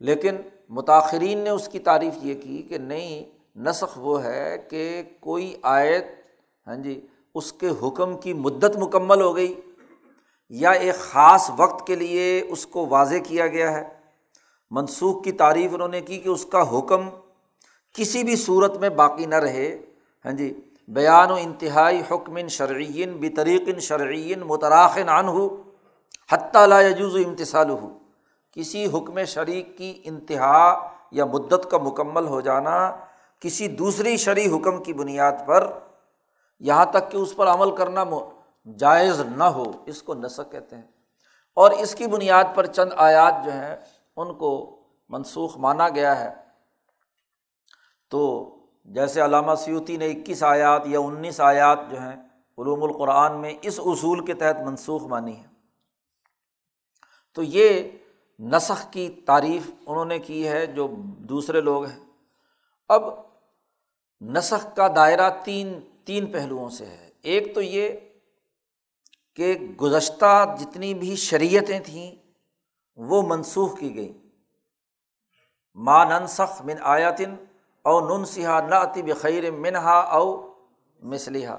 لیکن متاثرین نے اس کی تعریف یہ کی کہ نہیں، نسخ وہ ہے کہ کوئی آیت ہاں جی اس کے حکم کی مدت مکمل ہو گئی۔ یا ایک خاص وقت کے لیے اس کو واضح کیا گیا ہے۔ منسوخ کی تعریف انہوں نے کی کہ اس کا حکم کسی بھی صورت میں باقی نہ رہے۔ ہاں جی بیان و انتہائی حکم شرعین بطریقن شرعین متراخن عن ہو حتیٰ لا یجوز و امتسال ہو کسی حکم شریک کی انتہا یا مدت کا مکمل ہو جانا کسی دوسری شرعی حکم کی بنیاد پر، یہاں تک کہ اس پر عمل کرنا جائز نہ ہو، اس کو نسق کہتے ہیں۔ اور اس کی بنیاد پر چند آیات جو ہیں، ان کو منسوخ مانا گیا ہے۔ تو جیسے علامہ سیوتی نے اکیس آیات یا انیس آیات جو ہیں، علوم القرآن میں اس اصول کے تحت منسوخ مانی ہے تو یہ نسخ کی تعریف انہوں نے کی ہے، جو دوسرے لوگ ہیں۔ اب نسخ کا دائرہ تین تین پہلوؤں سے ہے۔ ایک تو یہ کہ گزشتہ جتنی بھی شریعتیں تھیں وہ منسوخ کی گئیں۔ ماں ننسخ من آیاتن او نن سہا نہ بخیر منہا او مسلحہ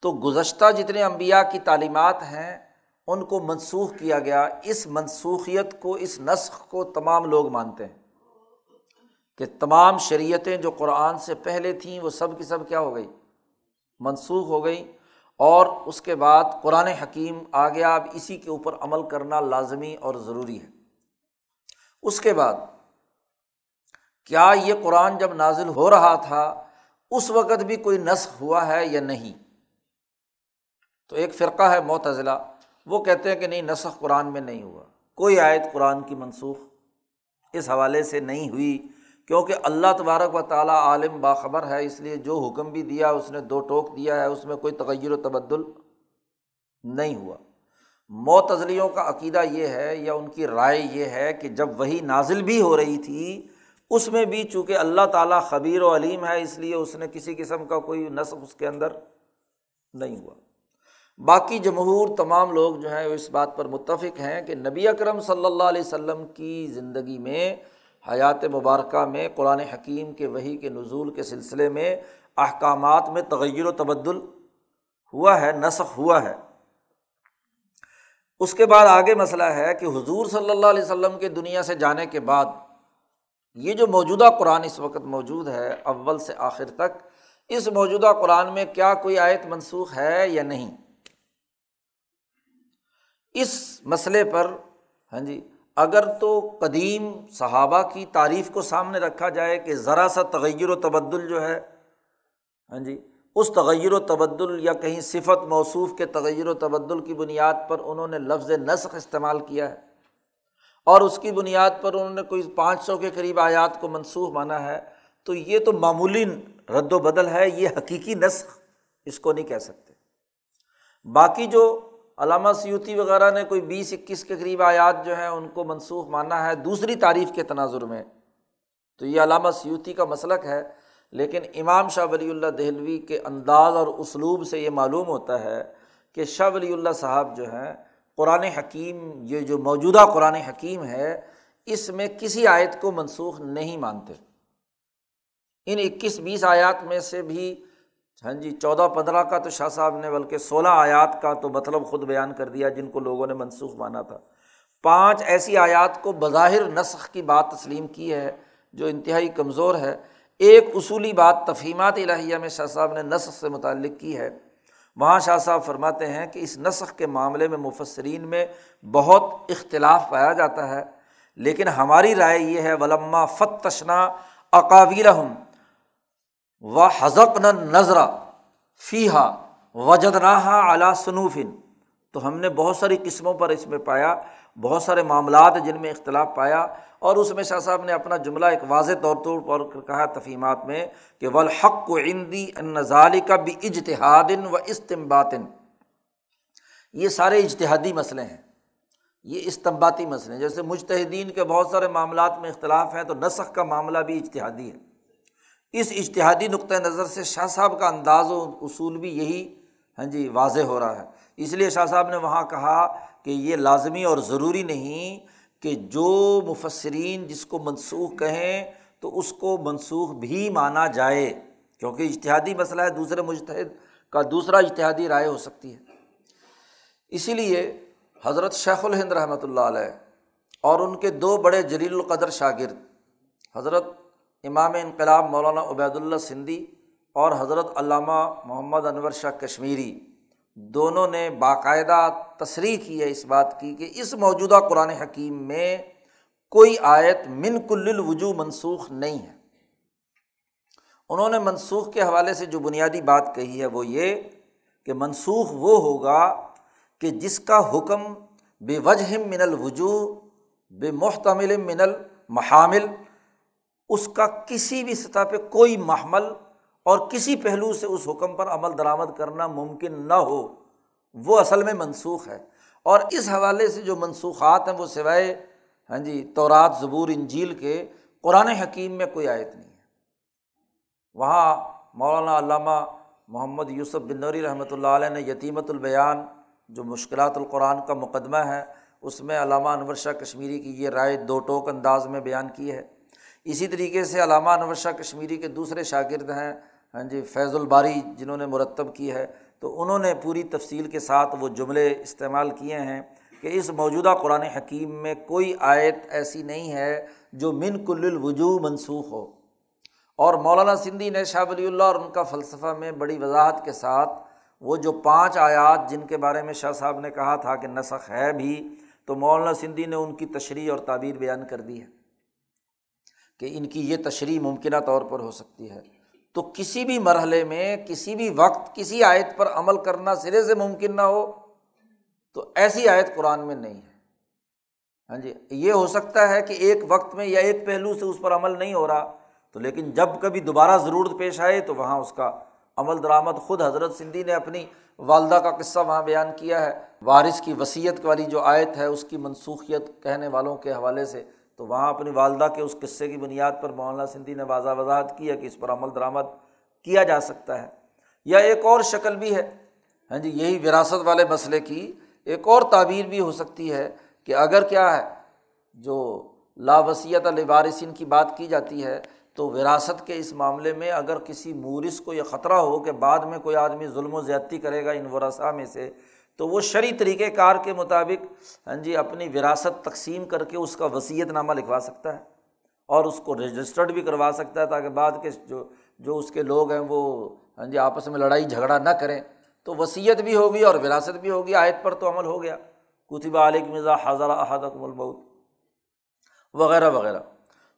تو گزشتہ جتنے امبیا کی تعلیمات ہیں، ان کو منسوخ کیا گیا۔ اس منسوخیت کو، اس نسخ کو تمام لوگ مانتے ہیں۔ کہ تمام شریعتیں جو قرآن سے پہلے تھیں، وہ سب کی سب کیا ہو گئی؟ منسوخ ہو گئی اور اس کے بعد قرآن حکیم آ گیا اب اسی کے اوپر عمل کرنا لازمی اور ضروری ہے۔ اس کے بعد، کیا یہ قرآن جب نازل ہو رہا تھا، اس وقت بھی کوئی نسخ ہوا ہے یا نہیں؟ تو ایک فرقہ ہے معتضلا وہ کہتے ہیں کہ نہیں، نسخ قرآن میں نہیں ہوا۔ کوئی آیت قرآن کی منسوخ اس حوالے سے نہیں ہوئی۔ کیونکہ اللہ تبارک و تعالیٰ عالم باخبر ہے، اس لیے جو حکم بھی دیا، اس نے دو ٹوک دیا ہے، اس میں کوئی تغیر و تبدل نہیں ہوا۔ معتزلیوں کا عقیدہ یہ ہے یا ان کی رائے یہ ہے کہ جب وہی نازل بھی ہو رہی تھی، اس میں بھی چونکہ اللہ تعالیٰ خبیر و علیم ہے، اس لیے اس نے کسی قسم کا کوئی نصب اس کے اندر نہیں ہوا۔ باقی جمہور تمام لوگ جو ہیں، وہ اس بات پر متفق ہیں کہ نبی اکرم صلی اللہ علیہ وسلم کی زندگی میں حیات مبارکہ میں قرآن حکیم کے وہی کے نزول کے سلسلے میں احکامات میں تغیر و تبدل ہوا ہے، نسخ ہوا ہے۔ اس کے بعد آگے مسئلہ ہے کہ حضور صلی اللہ علیہ وسلم کے دنیا سے جانے کے بعد یہ جو موجودہ قرآن اس وقت موجود ہے، اول سے آخر تک، اس موجودہ قرآن میں کیا کوئی آیت منسوخ ہے یا نہیں؟ اس مسئلے پر ہاں جی اگر تو قدیم صحابہ کی تعریف کو سامنے رکھا جائے کہ ذرا سا تغیر و تبدل جو ہے ہاں جی اس تغیر و تبدل یا کہیں صفت موصوف کے تغیر و تبدل کی بنیاد پر انہوں نے لفظ نسخ استعمال کیا ہے۔ اور اس کی بنیاد پر انہوں نے کوئی پانچ سو کے قریب آیات کو منسوخ مانا ہے، تو یہ تو معمولی رد و بدل ہے، یہ حقیقی نسخ، اس کو نہیں کہہ سکتے۔ باقی جو علامہ سیوتی وغیرہ نے کوئی بیس اکیس کے قریب آیات جو ہیں ان کو منسوخ مانا ہے دوسری تعریف کے تناظر میں۔ تو یہ علامہ سیوتی کا مسلک ہے، لیکن امام شاہ ولی اللہ دہلوی کے انداز اور اسلوب سے یہ معلوم ہوتا ہے کہ شاہ ولی اللہ صاحب جو ہیں، قرآن حکیم، یہ جو موجودہ قرآن حکیم ہے، اس میں کسی آیت کو منسوخ نہیں مانتے۔ ان اکیس بیس آیات میں سے بھی ہاں جی چودہ پندرہ کا تو شاہ صاحب نے، بلکہ سولہ آیات کا تو مطلب خود بیان کر دیا جن کو لوگوں نے منسوخ مانا تھا۔ پانچ ایسی آیات کو بظاہر نسخ کی بات تسلیم کی ہے جو انتہائی کمزور ہے۔ ایک اصولی بات تفہیمات الہیہ میں شاہ صاحب نے نسخ سے متعلق کی ہے۔ وہاں شاہ صاحب فرماتے ہیں کہ اس نسخ کے معاملے میں مفسرین میں بہت اختلاف پایا جاتا ہے، لیکن ہماری رائے یہ ہے، ولما فتشنا اقاویل ہم و حضق نہ نظرا فی ہا وجد اعلیٰ صنوفن تو ہم نے بہت ساری قسموں پر اس میں پایا، بہت سارے معاملات جن میں اختلاف پایا، اور اس میں شاہ صاحب نے اپنا جملہ ایک واضح طور طور پر کہا تفیمات میں کہ ولحق و عندی نظالی کا بھی اجتہادن و استمباتن یہ سارے اجتہادی مسئلے ہیں۔ یہ استمباتی مسئلے ہیں۔ جیسے مجتہدین کے بہت سارے معاملات میں اختلاف ہیں تو نسخ کا معاملہ بھی اجتہادی ہے۔ اس اشتہادی نقطۂ نظر سے شاہ صاحب کا انداز و اصول بھی یہی ہاں جی واضح ہو رہا ہے۔ اس لیے شاہ صاحب نے وہاں کہا کہ یہ لازمی اور ضروری نہیں کہ جو مفسرین جس کو منسوخ کہیں تو اس کو منسوخ بھی مانا جائے، کیونکہ اشتہادی مسئلہ ہے، دوسرے مشتحد کا دوسرا اشتہادی رائے ہو سکتی ہے۔ اسی لیے حضرت شیخ الہند رحمۃ اللہ علیہ اور ان کے دو بڑے جلیل القدر شاگرد، حضرت امام انقلاب مولانا عبید اللہ سندھی اور حضرت علامہ محمد انور شاہ کشمیری دونوں نے باقاعدہ تصریح کی ہے اس بات کی کہ اس موجودہ قرآن حکیم میں کوئی آیت من کل الوجو منسوخ نہیں ہے۔ انہوں نے منسوخ کے حوالے سے جو بنیادی بات کہی ہے وہ یہ کہ منسوخ وہ ہوگا کہ جس کا حکم بے وجہ من الوجو بے محتمل من المحامل اس کا کسی بھی سطح پہ کوئی محمل اور کسی پہلو سے اس حکم پر عمل درآمد کرنا ممکن نہ ہو، وہ اصل میں منسوخ ہے۔ اور اس حوالے سے جو منسوخات ہیں وہ سوائے ہاں جی تورات، زبور، انجیل کے قرآن حکیم میں کوئی آیت نہیں ہے۔ وہاں مولانا علامہ محمد یوسف بن نوری رحمۃ اللہ علیہ نے یتیمت البیان، جو مشکلات القرآن کا مقدمہ ہے، اس میں علامہ انور شاہ کشمیری کی یہ رائے دو ٹوک انداز میں بیان کی ہے۔ اسی طریقے سے علامہ انور شاہ کشمیری کے دوسرے شاگرد ہیں ہاں جی فیض الباری جنہوں نے مرتب کی ہے۔ تو انہوں نے پوری تفصیل کے ساتھ وہ جملے استعمال کیے ہیں کہ اس موجودہ قرآن حکیم میں کوئی آیت ایسی نہیں ہے جو من کل الوجو منسوخ ہو۔ اور مولانا سندھی نے شاہ ولی اللہ اور ان کا فلسفہ میں بڑی وضاحت کے ساتھ وہ جو پانچ آیات جن کے بارے میں شاہ صاحب نے کہا تھا کہ نسخ ہے بھی، تو مولانا سندھی نے ان کی تشریح اور تعبیر بیان کر دی ہے۔ کہ ان کی یہ تشریح ممکنہ طور پر ہو سکتی ہے۔ تو کسی بھی مرحلے میں، کسی بھی وقت، کسی آیت پر عمل کرنا سرے سے ممکن نہ ہو، تو ایسی آیت قرآن میں نہیں ہے۔ ہاں جی یہ ہو سکتا ہے کہ ایک وقت میں یا ایک پہلو سے اس پر عمل نہیں ہو رہا، تو لیکن جب کبھی دوبارہ ضرورت پیش آئے، تو وہاں اس کا عمل درآمد خود حضرت سندھی نے اپنی والدہ کا قصہ وہاں بیان کیا ہے۔ وارث کی وصیت والی جو آیت ہے، اس کی منسوخیت کہنے والوں کے حوالے سے تو وہاں اپنی والدہ کے اس قصے کی بنیاد پر مولانا سندھی نے واضح وضاحت کی ہے کہ اس پر عمل درآمد کیا جا سکتا ہے۔ یا ایک اور شکل بھی ہے۔ ہاں جی یہی وراثت والے مسئلے کی ایک اور تعبیر بھی ہو سکتی ہے کہ اگر کیا ہے، جو لاوسیت وارثین کی بات کی جاتی ہے، تو وراثت کے اس معاملے میں اگر کسی مورث کو یہ خطرہ ہو کہ بعد میں کوئی آدمی ظلم و زیادتی کرے گا ان ورثاء میں سے تو وہ شرعی طریقۂ کار کے مطابق ہاں جی اپنی وراثت تقسیم کر کے اس کا وصیت نامہ لکھوا سکتا ہے اور اس کو رجسٹرڈ بھی کروا سکتا ہے تاکہ بعد کے جو جو اس کے لوگ ہیں وہ ہاں جی آپس میں لڑائی جھگڑا نہ کریں۔ تو وصیت بھی ہوگی اور وراثت بھی ہوگی۔ آیت پر تو عمل ہو گیا۔ کتب علیک مرزا حضرہ احد اکمل البعود وغیرہ وغیرہ۔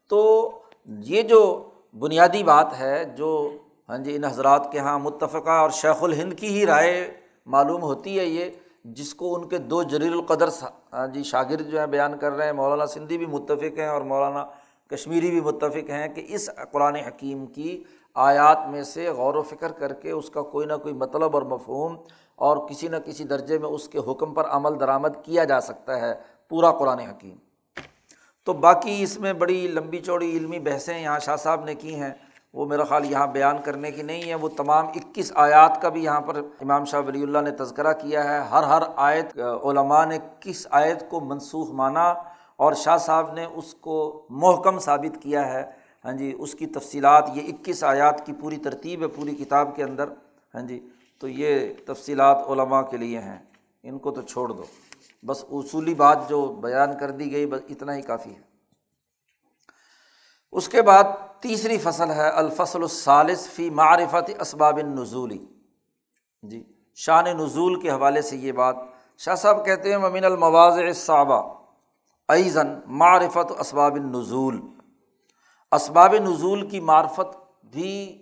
تو یہ جو بنیادی بات ہے، جو ہاں جی ان حضرات کے یہاں متفقہ اور شیخ الہند کی ہی رائے معلوم ہوتی ہے یہ، جس کو ان کے دو جلیل القدر ہاں جی شاگرد جو ہیں بیان کر رہے ہیں، مولانا سندھی بھی متفق ہیں اور مولانا کشمیری بھی متفق ہیں کہ اس قرآن حکیم کی آیات میں سے غور و فکر کر کے اس کا کوئی نہ کوئی مطلب اور مفہوم اور کسی نہ کسی درجے میں اس کے حکم پر عمل درآمد کیا جا سکتا ہے پورا قرآن حکیم۔ تو باقی اس میں بڑی لمبی چوڑی علمی بحثیں یہاں شاہ صاحب نے کی ہیں۔ وہ میرا خیال یہاں بیان کرنے کی نہیں ہے، وہ تمام اکیس آیات کا بھی یہاں پر امام شاہ ولی اللہ نے تذکرہ کیا ہے۔ ہر ہر آیت، علماء نے کس آیت کو منسوخ مانا اور شاہ صاحب نے اس کو محکم ثابت کیا ہے۔ ہاں جی اس کی تفصیلات، یہ اکیس آیات کی پوری ترتیب ہے، پوری کتاب کے اندر۔ ہاں جی تو یہ تفصیلات علماء کے لیے ہیں۔ ان کو تو چھوڑ دو۔ بس اصولی بات جو بیان کر دی گئی، بس اتنا ہی کافی ہے۔ اس کے بعد تیسری فصل ہے، الفصل الثالث فی معرفت اسباب نزولی جی شان نزول کے حوالے سے یہ بات شاہ صاحب کہتے ہیں ممین المواز صعبہ ایزن معرفت اسباب نزول اسباب نزول کی معرفت بھی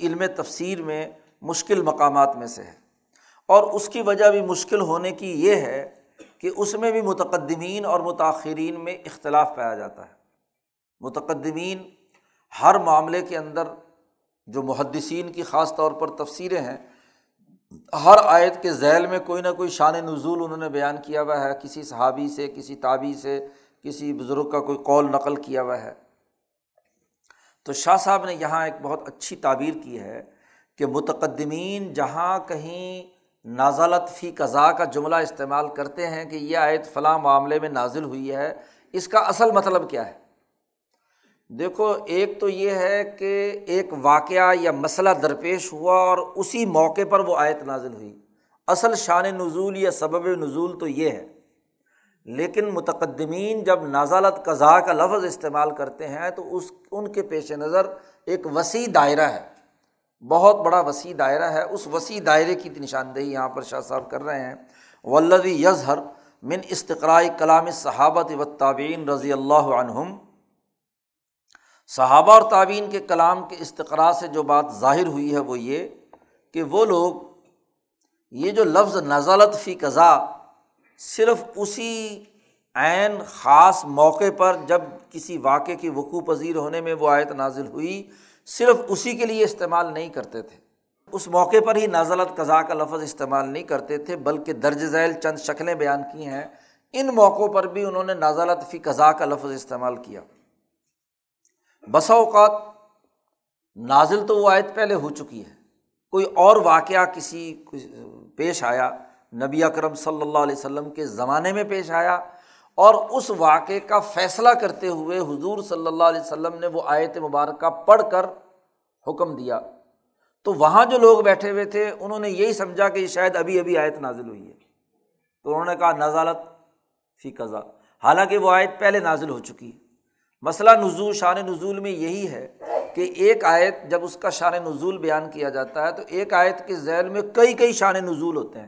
علم تفسیر میں مشکل مقامات میں سے ہے۔ اور اس کی وجہ بھی مشکل ہونے کی یہ ہے کہ اس میں بھی متقدمین اور متاثرین میں اختلاف پایا جاتا ہے۔ متقدمین ہر معاملے کے اندر جو محدثین کی خاص طور پر تفسیریں ہیں، ہر آیت کے ذیل میں کوئی نہ کوئی شان نزول انہوں نے بیان کیا ہوا ہے، کسی صحابی سے، کسی تابی سے، کسی بزرگ کا کوئی قول نقل کیا ہوا ہے۔ تو شاہ صاحب نے یہاں ایک بہت اچھی تعبیر کی ہے کہ متقدمین جہاں کہیں نازلت فی قضا کا جملہ استعمال کرتے ہیں کہ یہ آیت فلاں معاملے میں نازل ہوئی ہے، اس کا اصل مطلب کیا ہے؟ دیکھو، ایک تو یہ ہے کہ ایک واقعہ یا مسئلہ درپیش ہوا اور اسی موقع پر وہ آیت نازل ہوئی۔ اصل شان نزول یا سبب نزول تو یہ ہے۔ لیکن متقدمین جب نازالت قضاء کا لفظ استعمال کرتے ہیں تو اس، ان کے پیش نظر ایک وسیع دائرہ ہے۔ بہت بڑا وسیع دائرہ ہے۔ اس وسیع دائرے کی نشاندہی یہاں پر شاہ صاحب کر رہے ہیں۔ ولدی یظہر من استقرائے کلام صحابت و تعبین رضی اللہ عنہم صحابہ اور تعبین کے کلام کے استقرا سے جو بات ظاہر ہوئی ہے وہ یہ کہ وہ لوگ یہ جو لفظ نزالت فی قضا صرف اسی عین خاص موقع پر جب کسی واقعے کی وقوع پذیر ہونے میں وہ آیت نازل ہوئی، صرف اسی کے لیے استعمال نہیں کرتے تھے۔ اس موقع پر ہی نازلت قضا کا لفظ استعمال نہیں کرتے تھے، بلکہ درج ذیل چند شکلیں بیان کی ہیں۔ ان موقعوں پر بھی انہوں نے نازلت فی قضا کا لفظ استعمال کیا۔ بسا اوقات نازل تو وہ آیت پہلے ہو چکی ہے۔ کوئی اور واقعہ کسی پیش آیا، نبی اکرم صلی اللہ علیہ وسلم کے زمانے میں پیش آیا اور اس واقعے کا فیصلہ کرتے ہوئے حضور صلی اللہ علیہ وسلم نے وہ آیت مبارکہ پڑھ کر حکم دیا۔ تو وہاں جو لوگ بیٹھے ہوئے تھے، انہوں نے یہی سمجھا کہ یہ شاید ابھی ابھی آیت نازل ہوئی ہے۔ تو انہوں نے کہا نازالت فی قضا حالانکہ وہ آیت پہلے نازل ہو چکی۔ ہے مسئلہ نزول، شان نزول میں یہی ہے کہ ایک آیت جب اس کا شان نزول بیان کیا جاتا ہے تو ایک آیت کے ذیل میں کئی کئی شان نزول ہوتے ہیں۔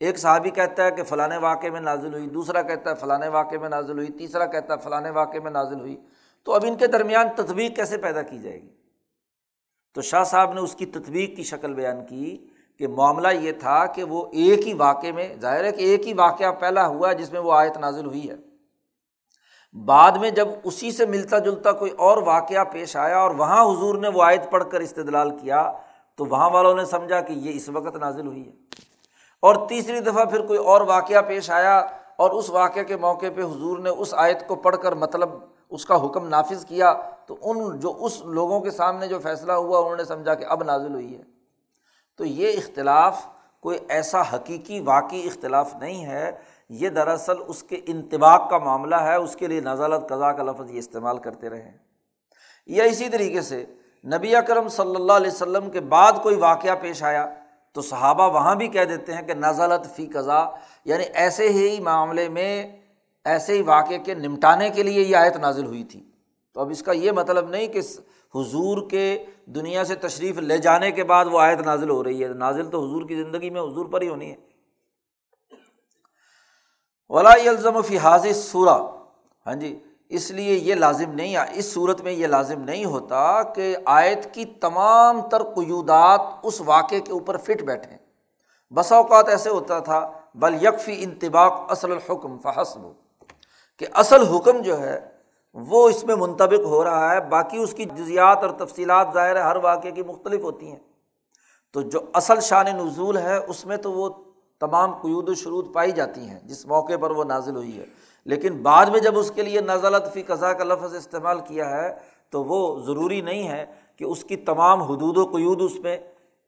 ایک صحابی کہتا ہے کہ فلاں واقعے میں نازل ہوئی، دوسرا کہتا ہے فلاں واقعے میں نازل ہوئی، تیسرا کہتا ہے فلاں واقعے میں نازل ہوئی۔ تو اب ان کے درمیان تطبیق کیسے پیدا کی جائے گی؟ تو شاہ صاحب نے اس کی تطبیق کی شکل بیان کی کہ معاملہ یہ تھا کہ وہ ایک ہی واقعے میں، ظاہر ہے کہ ایک ہی واقعہ پہلا ہوا ہے جس میں وہ آیت نازل ہوئی ہے۔ بعد میں جب اسی سے ملتا جلتا کوئی اور واقعہ پیش آیا اور وہاں حضور نے وہ آیت پڑھ کر استدلال کیا، تو وہاں والوں نے سمجھا کہ یہ اس وقت نازل ہوئی ہے۔ اور تیسری دفعہ پھر کوئی اور واقعہ پیش آیا اور اس واقعے کے موقع پہ حضور نے اس آیت کو پڑھ کر مطلب اس کا حکم نافذ کیا، تو ان جو اس لوگوں کے سامنے جو فیصلہ ہوا، انہوں نے سمجھا کہ اب نازل ہوئی ہے۔ تو یہ اختلاف کوئی ایسا حقیقی واقعی اختلاف نہیں ہے یہ دراصل اس کے انتباق کا معاملہ ہے، اس کے لیے نزالت قضا کا لفظ یہ استعمال کرتے رہے ہیں۔ یا اسی طریقے سے نبی اکرم صلی اللہ علیہ وسلم کے بعد کوئی واقعہ پیش آیا تو صحابہ وہاں بھی کہہ دیتے ہیں کہ نزالت فی قضا یعنی ایسے ہی معاملے میں، ایسے ہی واقعے کے نمٹانے کے لیے یہ آیت نازل ہوئی تھی۔ تو اب اس کا یہ مطلب نہیں کہ حضور کے دنیا سے تشریف لے جانے کے بعد وہ آیت نازل ہو رہی ہے۔ نازل تو حضور کی زندگی میں حضور پر ہی ہونی ہے۔ ولا الزم فی حاضر سورا ہاں جی اس لیے یہ لازم نہیں، اس صورت میں یہ لازم نہیں ہوتا کہ آیت کی تمام تر قیودات اس واقعے کے اوپر فٹ بیٹھیں۔ بسا اوقات ایسے ہوتا تھا، بل یکفی انتباق اصل الحکم فحسب۔ کہ اصل حکم جو ہے، وہ اس میں منتبق ہو رہا ہے، باقی اس کی جزیات اور تفصیلات ظاہر ہے، ہر واقعے کی مختلف ہوتی ہیں۔ تو جو اصل شان نزول ہے، اس میں تو وہ تمام قیود و شروط پائی جاتی ہیں، جس موقع پر وہ نازل ہوئی ہے۔ لیکن بعد میں جب اس کے لیے نازلت فی قضا کا لفظ استعمال کیا ہے، تو وہ ضروری نہیں ہے کہ اس کی تمام حدود و قیود اس میں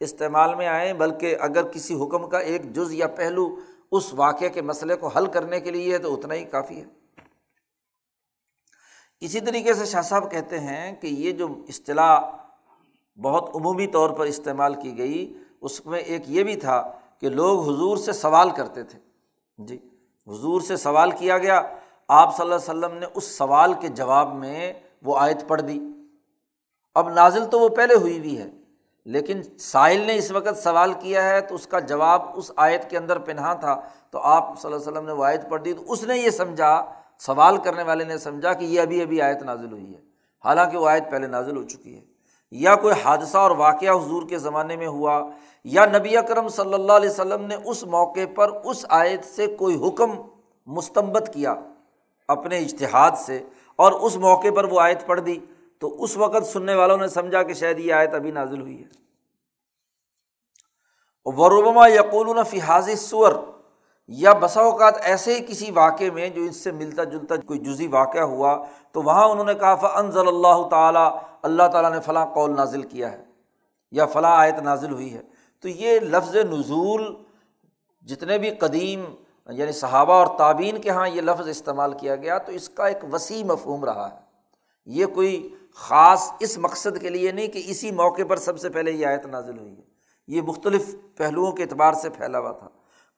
استعمال میں آئیں، بلکہ اگر کسی حکم کا ایک جز یا پہلو اس واقعے کے مسئلے کو حل کرنے کے لیے ہے، تو اتنا ہی کافی ہے۔ اسی طریقے سے شاہ صاحب کہتے ہیں کہ یہ جو اصطلاح بہت عمومی طور پر استعمال کی گئی، اس میں ایک یہ بھی تھا کہ لوگ حضور سے سوال کرتے تھے۔ جی حضور سے سوال کیا گیا۔ آپ صلی اللہ علیہ وسلم نے اس سوال کے جواب میں وہ آیت پڑھ دی۔ اب نازل تو وہ پہلے ہوئی ہوئی ہے، لیکن ساحل نے اس وقت سوال کیا ہے تو اس کا جواب اس آیت کے اندر پنہا تھا۔ تو آپ صلی اللہ علیہ وسلم نے وہ آیت پڑھ دی تو اس نے یہ سمجھا، سوال کرنے والے نے سمجھا کہ یہ ابھی ابھی آیت نازل ہوئی ہے۔ حالانکہ وہ آیت پہلے نازل ہو چکی ہے۔ یا کوئی حادثہ اور واقعہ حضور کے زمانے میں ہوا، یا نبی اکرم صلی اللہ علیہ وسلم نے اس موقع پر اس آیت سے کوئی حکم مستمت کیا اپنے اشتہاد سے اور اس موقع پر وہ آیت پڑھ دی، تو اس وقت سننے والوں نے سمجھا کہ شاید یہ آیت ابھی نازل ہوئی ہے۔ وربما یقول فی حاض سور یا بسا اوقات ایسے ہی کسی واقعے میں جو اس سے ملتا جلتا کوئی جزی واقعہ ہوا، تو وہاں انہوں نے کہا فنضل اللہ تعالیٰ اللہ تعالیٰ نے فلاں قول نازل کیا ہے، یا فلاں آیت نازل ہوئی ہے۔ تو یہ لفظ نزول جتنے بھی قدیم یعنی صحابہ اور تعبین کے یہاں یہ لفظ استعمال کیا گیا، تو اس کا ایک وسیع مفہوم رہا ہے۔ یہ کوئی خاص اس مقصد کے لیے نہیں کہ اسی موقع پر سب سے پہلے یہ آیت نازل ہوئی ہے۔ یہ مختلف پہلوؤں کے اعتبار سے پھیلا ہوا تھا۔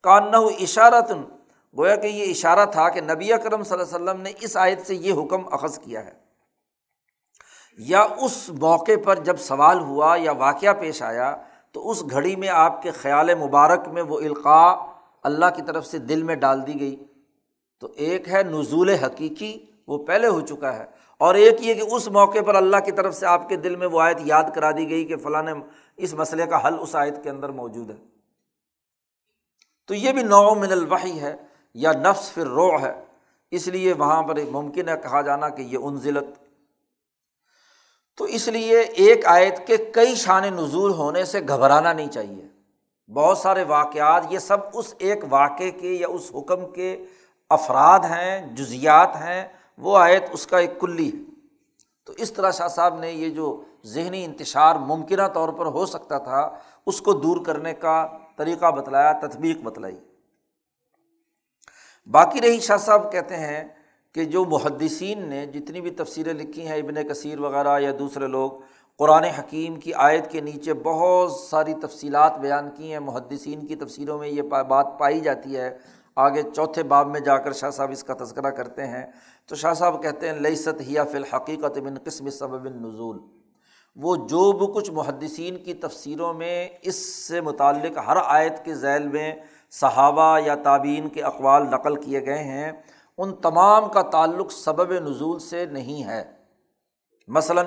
کان اشارت گویا کہ یہ اشارہ تھا کہ نبی اکرم صلی اللہ علیہ وسلم نے اس آیت سے یہ حکم اخذ کیا ہے۔ یا اس موقع پر جب سوال ہوا یا واقعہ پیش آیا، تو اس گھڑی میں آپ کے خیال مبارک میں وہ القاع اللہ کی طرف سے دل میں ڈال دی گئی۔ تو ایک ہے نزول حقیقی، وہ پہلے ہو چکا ہے۔ اور ایک یہ کہ اس موقع پر اللہ کی طرف سے آپ کے دل میں وہ آیت یاد کرا دی گئی کہ فلاں اس مسئلے کا حل اس آیت کے اندر موجود ہے۔ تو یہ بھی نو من الوحی ہے یا نفس پھر رو ہے۔ اس لیے وہاں پر ممکن ہے کہا جانا کہ یہ انزلت۔ تو اس لیے ایک آیت کے کئی شان نزول ہونے سے گھبرانا نہیں چاہیے۔ بہت سارے واقعات، یہ سب اس ایک واقعے کے یا اس حکم کے افراد ہیں، جزیات ہیں۔ وہ آیت اس کا ایک کلی ہے۔ تو اس طرح شاہ صاحب نے یہ جو ذہنی انتشار ممکنہ طور پر ہو سکتا تھا، اس کو دور کرنے کا طریقہ بتلایا، تطبیق بتلائی۔ باقی رہی شاہ صاحب کہتے ہیں کہ جو محدثین نے جتنی بھی تفسیریں لکھی ہیں، ابن کثیر وغیرہ یا دوسرے لوگ، قرآن حکیم کی آیت کے نیچے بہت ساری تفصیلات بیان کی ہیں۔ محدثین کی تفسیروں میں یہ بات پائی جاتی ہے۔ آگے چوتھے باب میں جا کر شاہ صاحب اس کا تذکرہ کرتے ہیں۔ تو شاہ صاحب کہتے ہیں لئیست ہیا فی الحقیقت من قسم سبب نزول وہ جو بھی کچھ محدثین کی تفسیروں میں اس سے متعلق ہر آیت کے ذیل میں صحابہ یا تعبین کے اقوال نقل کیے گئے ہیں، ان تمام کا تعلق سبب نزول سے نہیں ہے۔ مثلاً،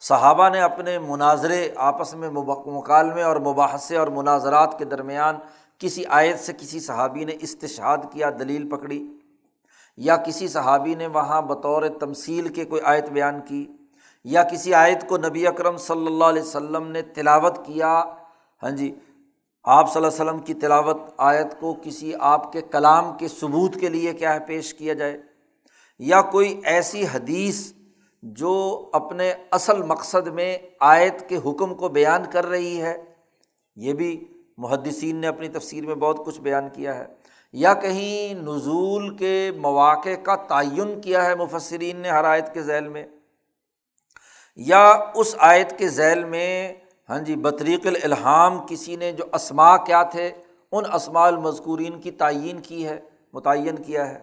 صحابہ نے اپنے مناظرے آپس میں مکالمے اور مباحثے اور مناظرات کے درمیان کسی آیت سے کسی صحابی نے استشاد کیا، دلیل پکڑی یا کسی صحابی نے وہاں بطور تمثیل کے کوئی آیت بیان کی۔ یا کسی آیت کو نبی اکرم صلی اللہ علیہ وسلم نے تلاوت کیا؟ ہاں جی آپ صلی اللہ علیہ وسلم کی تلاوت آیت کو کسی آپ کے کلام کے ثبوت کے لیے کیا ہے پیش کیا جائے؟ یا کوئی ایسی حدیث جو اپنے اصل مقصد میں آیت کے حکم کو بیان کر رہی ہے؟ یہ بھی محدثین نے اپنی تفسیر میں بہت کچھ بیان کیا ہے۔ یا کہیں نزول کے مواقع کا تعین کیا ہے مفسرین نے ہر آیت کے ذیل میں؟ یا اس آیت کے ذیل میں ہاں جی بطریق الحام کسی نے جو اسما کیا تھے، ان اسماء المذکورین کی تعین کی ہے، متعین کیا ہے۔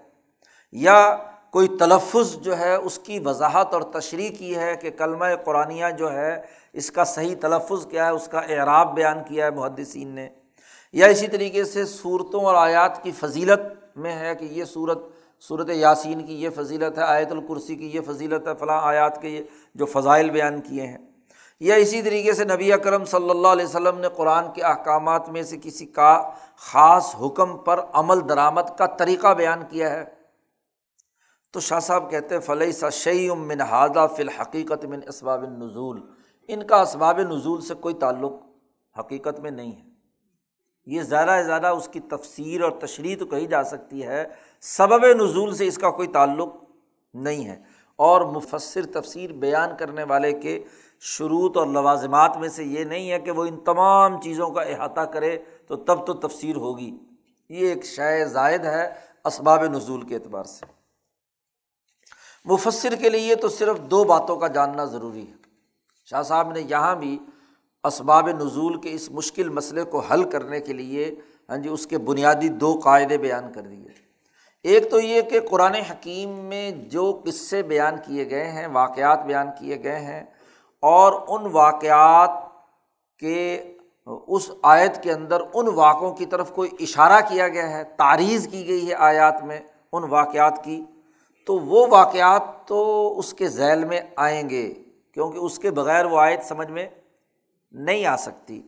یا کوئی تلفظ جو ہے، اس کی وضاحت اور تشریح کی ہے کہ کلمہ قرآن جو ہے، اس کا صحیح تلفظ کیا ہے، اس کا اعراب بیان کیا ہے محدثین نے۔ یا اسی طریقے سے صورتوں اور آیات کی فضیلت میں ہے کہ یہ صورت صورت یاسین کی یہ فضیلت ہے، آیت الکرسی کی یہ فضیلت ہے، فلاں آیات کے یہ جو فضائل بیان کیے ہیں۔ یا اسی طریقے سے نبی اکرم صلی اللہ علیہ وسلم نے قرآن کے احکامات میں سے کسی کا خاص حکم پر عمل درآمد کا طریقہ بیان کیا ہے۔ تو شاہ صاحب کہتے فلح سا شعی من ہادہ فی الحقیقت من اسباب نزول ان کا اسباب نزول سے کوئی تعلق حقیقت میں نہیں ہے۔ یہ زیادہ سے زیادہ اس کی تفسیر اور تشریح تو کہی جا سکتی ہے سبب نزول سے اس کا کوئی تعلق نہیں ہے۔ اور مفصر تفسیر بیان کرنے والے کے شروط اور لوازمات میں سے یہ نہیں ہے کہ وہ ان تمام چیزوں کا احاطہ کرے تو تب تو تفسیر ہوگی۔ یہ ایک شے زائد ہے اسباب نزول کے اعتبار سے۔ مفصر کے لیے تو صرف دو باتوں کا جاننا ضروری ہے۔ شاہ صاحب نے یہاں بھی اسباب نزول کے اس مشکل مسئلے کو حل کرنے کے لیے ہاں جی اس کے بنیادی دو قاعدے بیان کر دیے۔ ایک تو یہ کہ قرآن حکیم میں جو قصے بیان کیے گئے ہیں، واقعات بیان کیے گئے ہیں، اور ان واقعات کے اس آیت کے اندر ان واقعوں کی طرف کوئی اشارہ کیا گیا ہے، تعریض کی گئی ہے آیات میں ان واقعات کی، تو وہ واقعات تو اس کے ذیل میں آئیں گے، کیونکہ اس کے بغیر وہ آیت سمجھ میں نہیں آ سکتی۔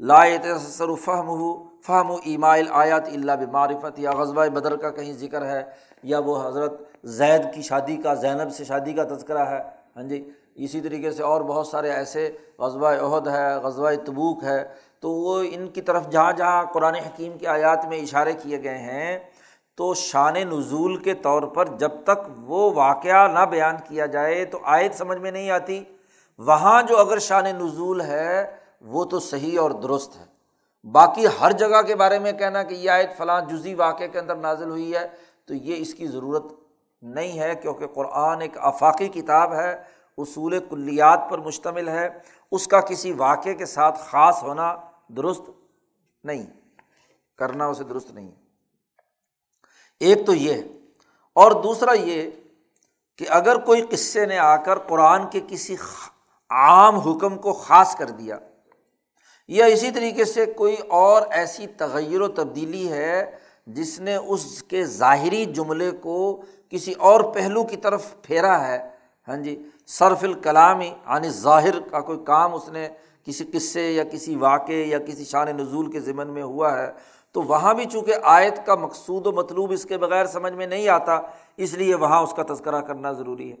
لا تصر فہم ہو فہم و ایمائل آیات اللہ بمعرفت، یا غزبۂ بدر کا کہیں ذکر ہے، یا وہ حضرت زید کی شادی کا، زینب سے شادی کا تذکرہ ہے۔ ہاں جی اسی طریقے سے اور بہت سارے ایسے غزبۂ عہد ہے غزبۂ تبوک ہے۔ تو وہ ان کی طرف جہاں جہاں قرآن حکیم کی آیات میں اشارے کیے گئے ہیں، تو شان نزول کے طور پر جب تک وہ واقعہ نہ بیان کیا جائے، تو آیت سمجھ میں نہیں آتی۔ وہاں جو اگر شان نزول ہے، وہ تو صحیح اور درست ہے۔ باقی ہر جگہ کے بارے میں کہنا کہ یہ آیت فلاں جزی واقعے کے اندر نازل ہوئی ہے، تو یہ اس کی ضرورت نہیں ہے کیونکہ قرآن ایک آفاقی کتاب ہے، اصول کلیات پر مشتمل ہے، اس کا کسی واقعے کے ساتھ خاص ہونا درست نہیں، کرنا اسے درست نہیں۔ ایک تو یہ ہے اور دوسرا یہ کہ اگر کوئی قصے نے آ کر قرآن کے کسی عام حکم کو خاص کر دیا یا اسی طریقے سے کوئی اور ایسی تغیر و تبدیلی ہے جس نے اس کے ظاہری جملے کو کسی اور پہلو کی طرف پھیرا ہے؟ ہاں جی صرف الکلامی یعنی ظاہر کا کوئی کام اس نے کسی قصے یا کسی واقعے یا کسی شان نزول کے ذمن میں ہوا ہے؟ تو وہاں بھی چونکہ آیت کا مقصود و مطلوب اس کے بغیر سمجھ میں نہیں آتا، اس لیے وہاں اس کا تذکرہ کرنا ضروری ہے۔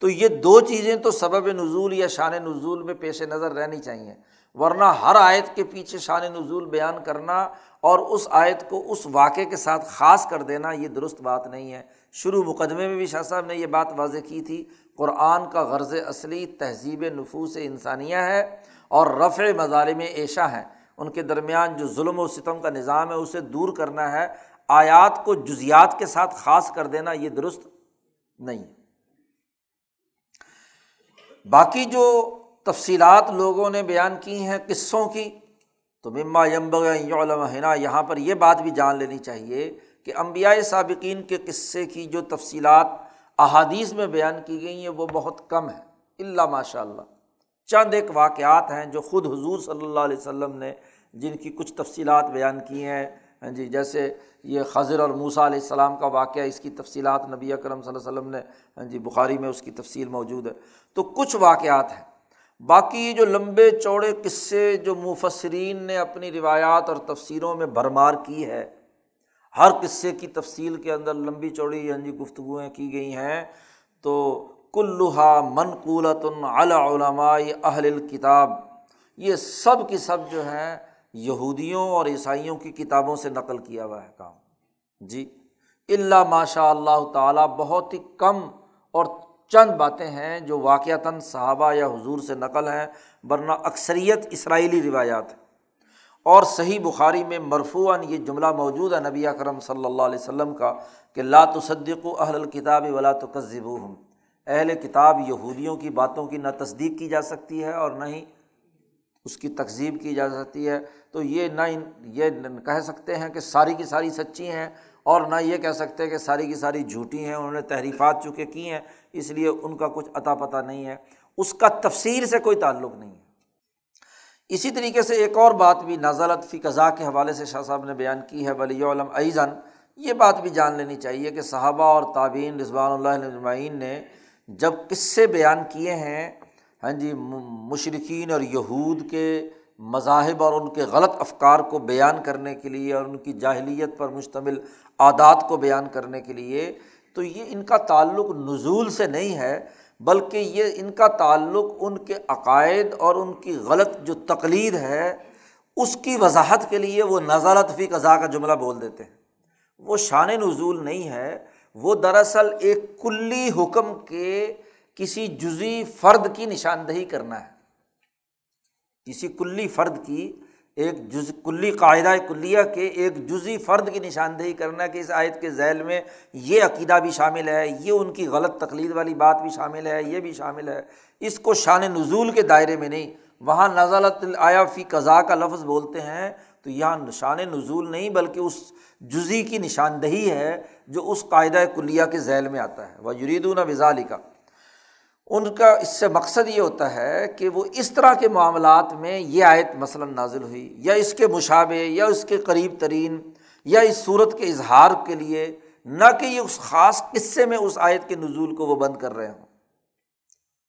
تو یہ دو چیزیں تو سبب نزول یا شان نزول میں پیش نظر رہنی چاہیے۔ ورنہ ہر آیت کے پیچھے شان نزول بیان کرنا اور اس آیت کو اس واقعے کے ساتھ خاص کر دینا یہ درست بات نہیں ہے۔ شروع مقدمے میں بھی شاہ صاحب نے یہ بات واضح کی تھی، قرآن کا غرض اصلی تہذیب نفوس انسانیہ ہے اور رفع مظالم ایشا ہیں۔ ان کے درمیان جو ظلم و ستم کا نظام ہے، اسے دور کرنا ہے۔ آیات کو جزیات کے ساتھ خاص کر دینا یہ درست نہیں باقی جو تفصیلات لوگوں نے بیان کی ہیں، قصوں کی۔ تو مما یمبغنا یہاں پر یہ بات بھی جان لینی چاہیے کہ امبیائے سابقین کے قصے کی جو تفصیلات، احادیث میں بیان کی گئی ہیں، وہ بہت کم ہے اللہ ماشاء اللہ چند ایک واقعات ہیں جو خود حضور صلی اللہ علیہ وسلم نے جن کی کچھ تفصیلات بیان کی ہیں۔ ہاں جی جیسے یہ خضر اور موسا علیہ السلام کا واقعہ، اس کی تفصیلات نبی اکرم صلی اللہ علیہ وسلم نے ہاں جی بخاری میں اس کی تفصیل موجود ہے۔ تو کچھ واقعات ہیں۔ باقی جو لمبے چوڑے قصے جو مفسرین نے اپنی روایات اور تفسیروں میں بھرمار کی ہے، ہر قصے کی تفصیل کے اندر لمبی چوڑی ہاں جی گفتگویں کی گئی ہیں، تو کلحا منقولت علماء اہل الکتاب، یہ سب کی سب جو ہیں یہودیوں اور عیسائیوں کی کتابوں سے نقل کیا ہوا ہے کام۔ جی اللہ ماشاء اللہ تعالیٰ، بہت ہی کم اور چند باتیں ہیں جو واقعتاً صحابہ یا حضور سے نقل ہیں، ورنہ اکثریت اسرائیلی روایات ہیں۔ اور صحیح بخاری میں مرفوعاً یہ جملہ موجود ہے نبی اکرم صلی اللہ علیہ وسلم کا کہ تصدق و اہل الکتاب ولا تو ہوں اہل کتاب یہودیوں کی باتوں کی نہ تصدیق کی جا سکتی ہے اور نہ ہی اس کی تقزیب کی جا سکتی ہے۔ تو یہ نہ یہ کہہ سکتے ہیں کہ ساری کی ساری سچی ہیں اور نہ یہ کہہ سکتے ہیں کہ ساری کی ساری جھوٹی ہیں، انہوں نے تحریفات چونکہ کی ہیں، اس لیے ان کا کچھ عطا پتہ نہیں ہے۔ اس کا تفسیر سے کوئی تعلق نہیں ہے۔ اسی طریقے سے ایک اور بات بھی نازلت فی قضا کے حوالے سے شاہ صاحب نے بیان کی ہے، ولی علم ایزن یہ بات بھی جان لینی چاہیے کہ صحابہ اور تعبین رضوان اللہ نجمعین نے جب قصے بیان کیے ہیں ہاں جی مشرقین اور یہود کے مذاہب اور ان کے غلط افکار کو بیان کرنے کے لیے اور ان کی جاہلیت پر مشتمل عادات کو بیان کرنے کے لیے، تو یہ ان کا تعلق نزول سے نہیں ہے، بلکہ یہ ان کا تعلق ان کے عقائد اور ان کی غلط جو تقلید ہے، اس کی وضاحت کے لیے وہ نظارت فی قضا کا جملہ بول دیتے ہیں۔ وہ شان نزول نہیں ہے، وہ دراصل ایک کلی حکم کے کسی جزی فرد کی نشاندہی کرنا ہے۔ کسی کلی فرد کی ایک جز، کلی قاعدہ کلیہ کے ایک جزی فرد کی نشاندہی کرنا کہ اس آیت کے ذیل میں یہ عقیدہ بھی شامل ہے، یہ ان کی غلط تقلید والی بات بھی شامل ہے، یہ بھی شامل ہے۔ اس کو شان نزول کے دائرے میں نہیں، وہاں نزلت آیا فی قضا کا لفظ بولتے ہیں، تو یہاں شان نزول نہیں بلکہ اس جزی کی نشاندہی ہے جو اس قاعدہ کلیہ کے ذیل میں آتا ہے۔ وہ یریدون وزالی کا ان کا اس سے مقصد یہ ہوتا ہے کہ وہ اس طرح کے معاملات میں یہ آیت مثلاً نازل ہوئی، یا اس کے مشابے یا اس کے قریب ترین، یا اس صورت کے اظہار کے لیے، نہ کہ یہ اس خاص قصے میں اس آیت کے نزول کو وہ بند کر رہے ہوں۔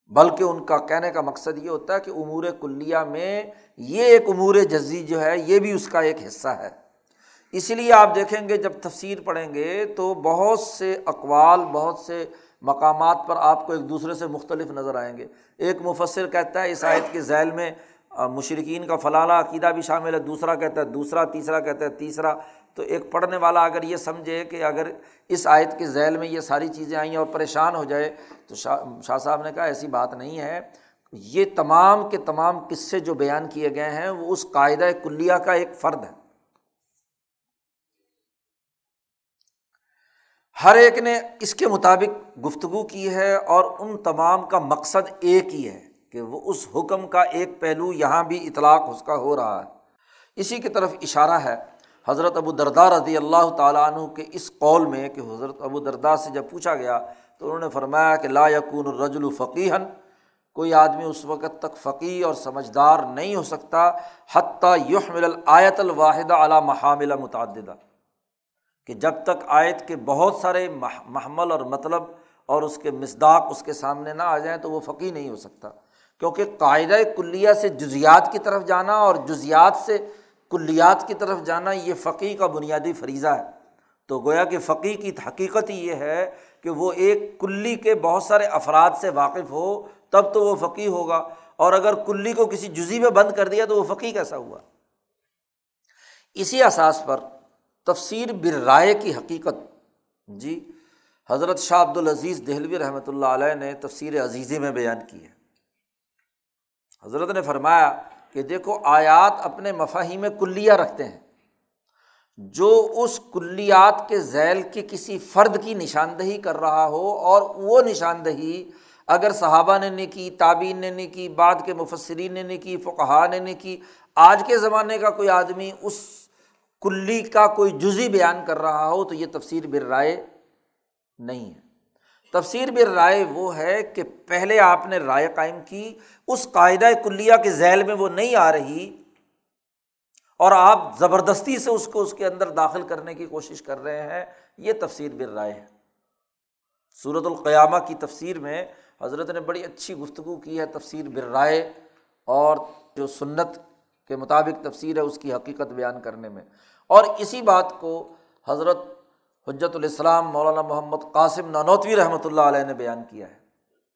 بلکہ ان کا کہنے کا مقصد یہ ہوتا ہے کہ امور کلیہ میں یہ ایک امور جزی جو ہے، یہ بھی اس کا ایک حصہ ہے۔ اسی لیے آپ دیکھیں گے، جب تفسیر پڑھیں گے تو بہت سے اقوال، بہت سے مقامات پر آپ کو ایک دوسرے سے مختلف نظر آئیں گے۔ ایک مفصر کہتا ہے اس آیت کے ذیل میں مشرقین کا فلانا عقیدہ بھی شامل ہے، دوسرا کہتا ہے، دوسرا، تیسرا کہتا ہے، تیسرا۔ تو ایک پڑھنے والا اگر یہ سمجھے کہ اگر اس آیت کے ذیل میں یہ ساری چیزیں آئیں اور پریشان ہو جائے، تو شاہ شاہ صاحب نے کہا ایسی بات نہیں ہے۔ یہ تمام کے تمام قصے جو بیان کیے گئے ہیں، وہ اس قاعدہ کلیہ کا ایک فرد ہے۔ ہر ایک نے اس کے مطابق گفتگو کی ہے اور ان تمام کا مقصد ایک ہی ہے کہ وہ اس حکم کا ایک پہلو یہاں بھی اطلاق اس کا ہو رہا ہے۔ اسی کی طرف اشارہ ہے حضرت ابو دردار رضی اللہ تعالیٰ عنہ کے اس قول میں کہ حضرت ابو دردا سے جب پوچھا گیا تو انہوں نے فرمایا کہ لا یقون الرجل الفقیحن کوئی آدمی اس وقت تک فقی اور سمجھدار نہیں ہو سکتا، حتیٰ یحمل الآیت الواحدہ علی محامل متعددہ۔ کہ جب تک آیت کے بہت سارے محمل اور مطلب اور اس کے مصداق اس کے سامنے نہ آ جائیں تو وہ فقی نہیں ہو سکتا۔ کیونکہ قاعدہ کلیہ سے جزیات کی طرف جانا اور جزیات سے کلیات کی طرف جانا یہ فقی کا بنیادی فریضہ ہے۔ تو گویا کہ فقی کی حقیقت ہی یہ ہے کہ وہ ایک کلی کے بہت سارے افراد سے واقف ہو، تب تو وہ فقی ہوگا۔ اور اگر کلی کو کسی جزی میں بند کر دیا تو وہ فقی کیسا ہوا؟ اسی اساس پر تفسیر بر رائے کی حقیقت۔ جی حضرت شاہ عبد العزیز دہلوی رحمۃ اللہ علیہ نے تفسیر عزیزی میں بیان کی ہے۔ حضرت نے فرمایا کہ دیکھو، آیات اپنے مفاہیم کلیہ رکھتے ہیں۔ جو اس کلیات کے ذیل کے کسی فرد کی نشاندہی کر رہا ہو اور وہ نشاندہی اگر صحابہ نے نہیں کی تعبین نے نہیں کی، بعد کے مفسرین نے نہیں کی فقہ نے نہیں کی، آج کے زمانے کا کوئی آدمی اس کلی کا کوئی جزی بیان کر رہا ہو تو یہ تفسیر بر رائے نہیں ہے۔ تفسیر بر رائے وہ ہے کہ پہلے آپ نے رائے قائم کی، اس قاعدہ کلیہ کے ذیل میں وہ نہیں آ رہی اور آپ زبردستی سے اس کو اس کے اندر داخل کرنے کی کوشش کر رہے ہیں، یہ تفسیر بر رائے ہے۔ صورت القیامہ کی تفسیر میں حضرت نے بڑی اچھی گفتگو کی ہے تفسیر بر رائے اور جو سنت کے مطابق تفسیر ہے اس کی حقیقت بیان کرنے میں۔ اور اسی بات کو حضرت حجرت الاسلام مولانا محمد قاسم نانوتوی رحمۃ اللہ علیہ نے بیان کیا ہے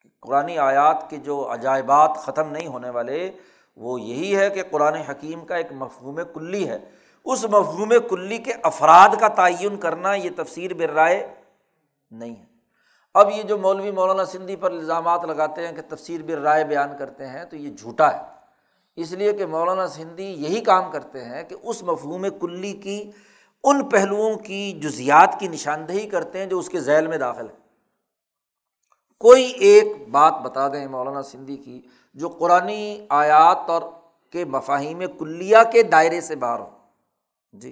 کہ قرآن آیات کے جو عجائبات ختم نہیں ہونے والے، وہ یہی ہے کہ قرآن حکیم کا ایک مفہوم کلی ہے۔ اس مفہوم کلی کے افراد کا تعین کرنا یہ تفسیر بر رائے نہیں ہے۔ اب یہ جو مولوی مولانا سندھی پر الزامات لگاتے ہیں کہ تفسیر بر رائے بیان کرتے ہیں تو یہ جھوٹا ہے۔ اس لیے کہ مولانا سندھی یہی کام کرتے ہیں کہ اس مفہوم کلی کی، ان پہلوؤں کی جزیات کی نشاندہی کرتے ہیں جو اس کے ذیل میں داخل ہے کوئی ایک بات بتا دیں مولانا سندھی کی، جو قرآن آیات اور کے مفاہیم کلیہ کے دائرے سے باہر ہو جی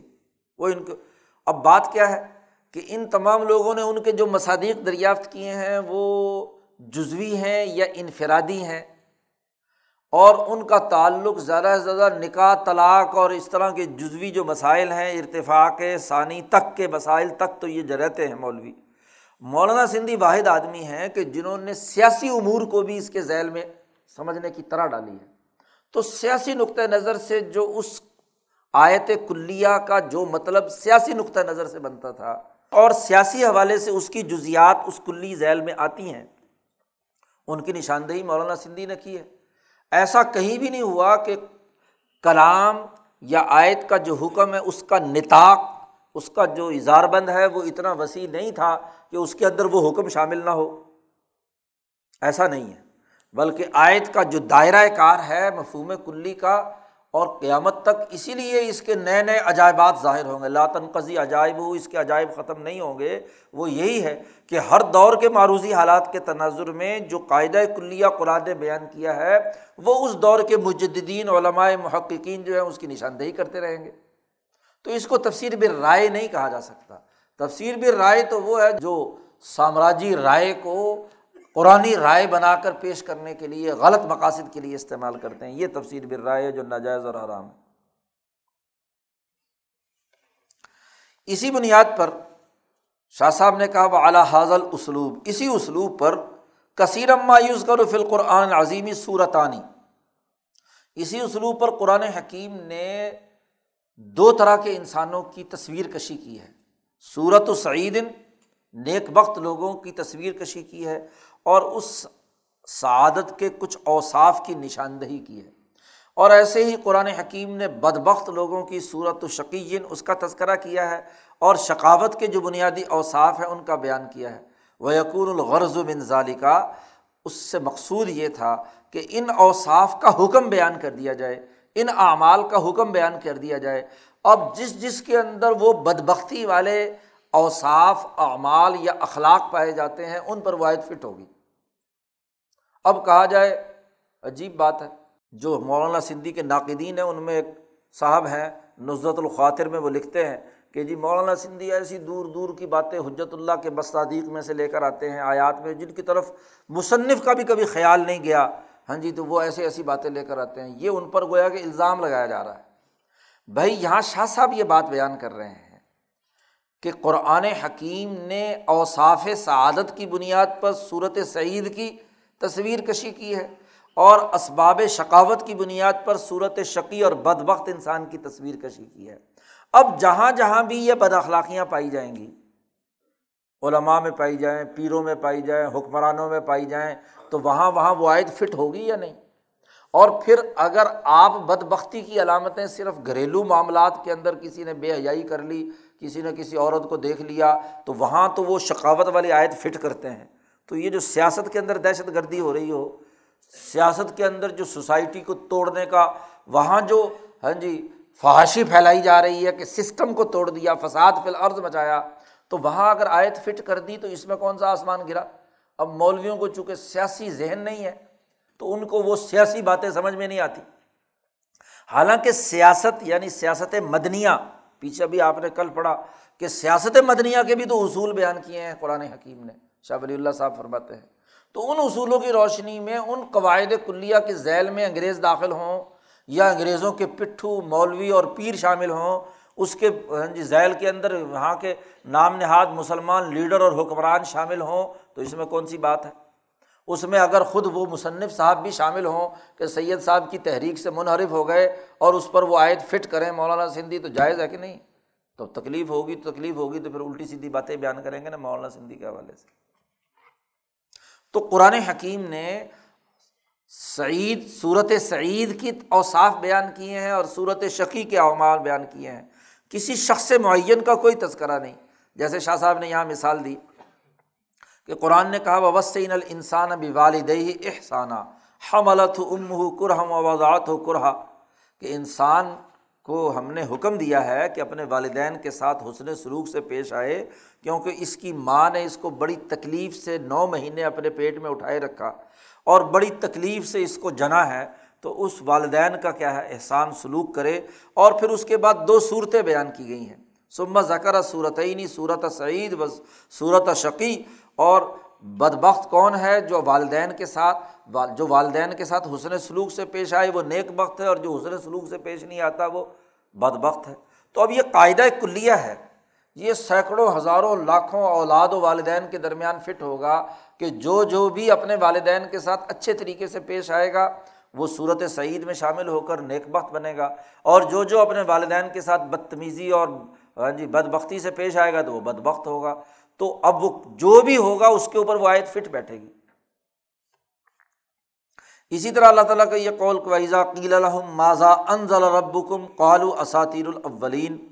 وہ ان کو، اب بات کیا ہے کہ ان تمام لوگوں نے ان کے جو مصادیق دریافت کیے ہیں، وہ جزوی ہیں یا انفرادی ہیں؟ اور ان کا تعلق زیادہ سے زیادہ نکاح، طلاق اور اس طرح کے جزوی جو مسائل ہیں، ارتفاق ثانی تک کے مسائل تک تو یہ جرتے ہیں مولوی۔ مولانا سندھی واحد آدمی ہیں کہ جنہوں نے سیاسی امور کو بھی اس کے ذیل میں سمجھنے کی طرح ڈالی ہے۔ تو سیاسی نقطۂ نظر سے جو اس آیت کلیہ کا جو مطلب سیاسی نقطۂ نظر سے بنتا تھا اور سیاسی حوالے سے اس کی جزیات اس کلی ذیل میں آتی ہیں، ان کی نشاندہی مولانا سندھی نے کی ہے۔ ایسا کہیں بھی نہیں ہوا کہ کلام یا آیت کا جو حکم ہے، اس کا نتاق اس کا جو اظہار بند ہے، وہ اتنا وسیع نہیں تھا کہ اس کے اندر وہ حکم شامل نہ ہو۔ ایسا نہیں ہے، بلکہ آیت کا جو دائرۂ کار ہے، مفہوم کلی کا اور قیامت تک اسی لیے اس کے نئے نئے عجائبات ظاہر ہوں گے۔ لاتنقزی عجائب ہو اس کے عجائب ختم نہیں ہوں گے۔ وہ یہی ہے کہ ہر دور کے معروضی حالات کے تناظر میں جو قاعدہ کلیہ قرآن نے بیان کیا ہے، وہ اس دور کے مجدین علماء، محققین جو ہیں، اس کی نشاندہی کرتے رہیں گے۔ تو اس کو تفسیر بر رائے نہیں کہا جا سکتا۔ تفسیر بر رائے تو وہ ہے جو سامراجی رائے کو قرآن رائے بنا کر پیش کرنے کے لیے، غلط مقاصد کے لیے استعمال کرتے ہیں۔ یہ تفسیر بر رائے ہے جو ناجائز اور حرام ہے۔ اسی بنیاد پر شاہ صاحب نے کہا وہ اعلیٰ حاضل اسلوب اسی اسلوب پر کثیر مایوس کرو فل قرآن عظیمی صورتانی اسی اسلوب پر قرآن حکیم نے دو طرح کے انسانوں کی تصویر کشی کی ہے۔ صورت و سعید، نیک وقت لوگوں کی تصویر کشی کی ہے۔ اور اس سعادت کے کچھ اوصاف کی نشاندہی کی ہے۔ اور ایسے ہی قرآن حکیم نے بدبخت لوگوں کی صورت و شقین اس کا تذکرہ کیا ہے اور شقاوت کے جو بنیادی اوصاف ہیں ان کا بیان کیا ہے۔ وہ یقون الغرض و منظالی اس سے مقصود یہ تھا کہ ان اوصاف کا حکم بیان کر دیا جائے، ان اعمال کا حکم بیان کر دیا جائے۔ اب جس جس کے اندر وہ بدبختی والے اوصاف، اعمال یا اخلاق پائے جاتے ہیں، ان پر واحد فٹ ہوگی۔ اب کہا جائے، عجیب بات ہے۔ جو مولانا سندھی کے ناقدین ہیں، ان میں ایک صاحب ہیں، نصرت الخاطر میں وہ لکھتے ہیں کہ جی مولانا سندھی ایسی دور دور کی باتیں حجرت اللہ کے مصادیق میں سے لے کر آتے ہیں آیات میں، جن کی طرف مصنف کا بھی کبھی خیال نہیں گیا۔ ہاں جی تو وہ ایسی ایسی باتیں لے کر آتے ہیں۔ یہ ان پر گویا کہ الزام لگایا جا رہا ہے۔ بھائی، یہاں شاہ صاحب یہ بات بیان کر رہے ہیں کہ قرآن حکیم نے اوصاف سعادت کی بنیاد پر صورت سعید کی تصویر کشی کی ہے اور اسباب شقاوت کی بنیاد پر صورت شقی اور بد وقت انسان کی تصویر کشی کی ہے۔ اب جہاں جہاں بھی یہ بد اخلاقیاں پائی جائیں گی، علماء میں پائی جائیں، پیروں میں پائی جائیں، حکمرانوں میں پائی جائیں، تو وہاں وہاں وہ عائد فٹ ہوگی یا نہیں؟ اور پھر اگر آپ بد بختی کی علامتیں صرف گھریلو معاملات کے اندر کسی نے بے حیائی کر لی، کسی نے کسی عورت کو دیکھ لیا، تو وہاں تو وہ شقاوت والی عائد فٹ کرتے ہیں۔ تو یہ جو سیاست کے اندر دہشت گردی ہو رہی ہو، سیاست کے اندر جو سوسائٹی کو توڑنے کا، وہاں جو ہاں جی فحاشی پھیلائی جا رہی ہے کہ سسٹم کو توڑ دیا، فساد فی الارض مچایا، تو وہاں اگر آیت فٹ کر دی تو اس میں کون سا آسمان گرا؟ اب مولویوں کو چونکہ سیاسی ذہن نہیں ہے، تو ان کو وہ سیاسی باتیں سمجھ میں نہیں آتی۔ حالانکہ سیاست یعنی سیاست مدنیہ، پیچھے بھی آپ نے کل پڑھا کہ سیاست مدنیہ کے بھی تو اصول بیان کیے ہیں قرآن حکیم نے۔ شاہ ولی اللہ صاحب فرماتے ہیں۔ تو ان اصولوں کی روشنی میں ان قواعد کلیہ کے ذیل میں انگریز داخل ہوں یا انگریزوں کے پٹھو، مولوی اور پیر شامل ہوں، اس کے ہاں جی ذیل کے اندر وہاں کے نام نہاد مسلمان لیڈر اور حکمران شامل ہوں، تو اس میں کون سی بات ہے؟ اس میں اگر خود وہ مصنف صاحب بھی شامل ہوں کہ سید صاحب کی تحریک سے منحرف ہو گئے اور اس پر وہ عائد فٹ کریں مولانا سندھی، تو جائز ہے کہ نہیں؟ تو تکلیف ہوگی تکلیف ہوگی تو پھر الٹی سیدھی باتیں بیان کریں گے نا مولانا سندھی کے حوالے سے۔ تو قرآن حکیم نے سعید صورت سعید کی اوصاف بیان کیے ہیں اور صورت شقی کے اعمال بیان کیے ہیں۔ کسی شخص معین کا کوئی تذکرہ نہیں۔ جیسے شاہ صاحب نے یہاں مثال دی کہ قرآن نے کہا وسین السان اب والد احسانہ حملت ام ہو کرہم وضاعت ہو کرہا کہ انسان کو ہم نے حکم دیا ہے کہ اپنے والدین کے ساتھ حسن سلوک سے پیش آئے، کیونکہ اس کی ماں نے اس کو بڑی تکلیف سے نو مہینے اپنے پیٹ میں اٹھائے رکھا اور بڑی تکلیف سے اس کو جنا ہے۔ تو اس والدین کا کیا ہے؟ احسان سلوک کرے اور پھر اس کے بعد دو صورتیں بیان کی گئی ہیں۔ سما ذکر صورتعینی صورت سعید و صورت شقی اور بد بخت کون ہے جو والدین کے ساتھ جو والدین کے ساتھ حسن سلوک سے پیش آئے، وہ نیک وقت ہے اور جو حسن سلوک سے پیش نہیں آتا، وہ بد بخت ہے۔ تو اب یہ قاعدہ کلیہ ہے۔ یہ سینکڑوں، ہزاروں، لاکھوں اولاد و والدین کے درمیان فٹ ہوگا کہ جو جو بھی اپنے والدین کے ساتھ اچھے طریقے سے پیش آئے گا، وہ صورت سعید میں شامل ہو کر نیک بخت بنے گا۔ اور جو جو اپنے والدین کے ساتھ بدتمیزی اور ہاں جی بد بختی سے پیش آئے گا تو وہ بد بخت ہوگا۔ تو اب وہ جو بھی ہوگا اس کے اوپر وہ آیت فٹ بیٹھے گی۔ اسی طرح اللہ تعالیٰ کا یہ قول قویزہ قیل الحم ماضا انضل رب کم قالو اساتیر الاولین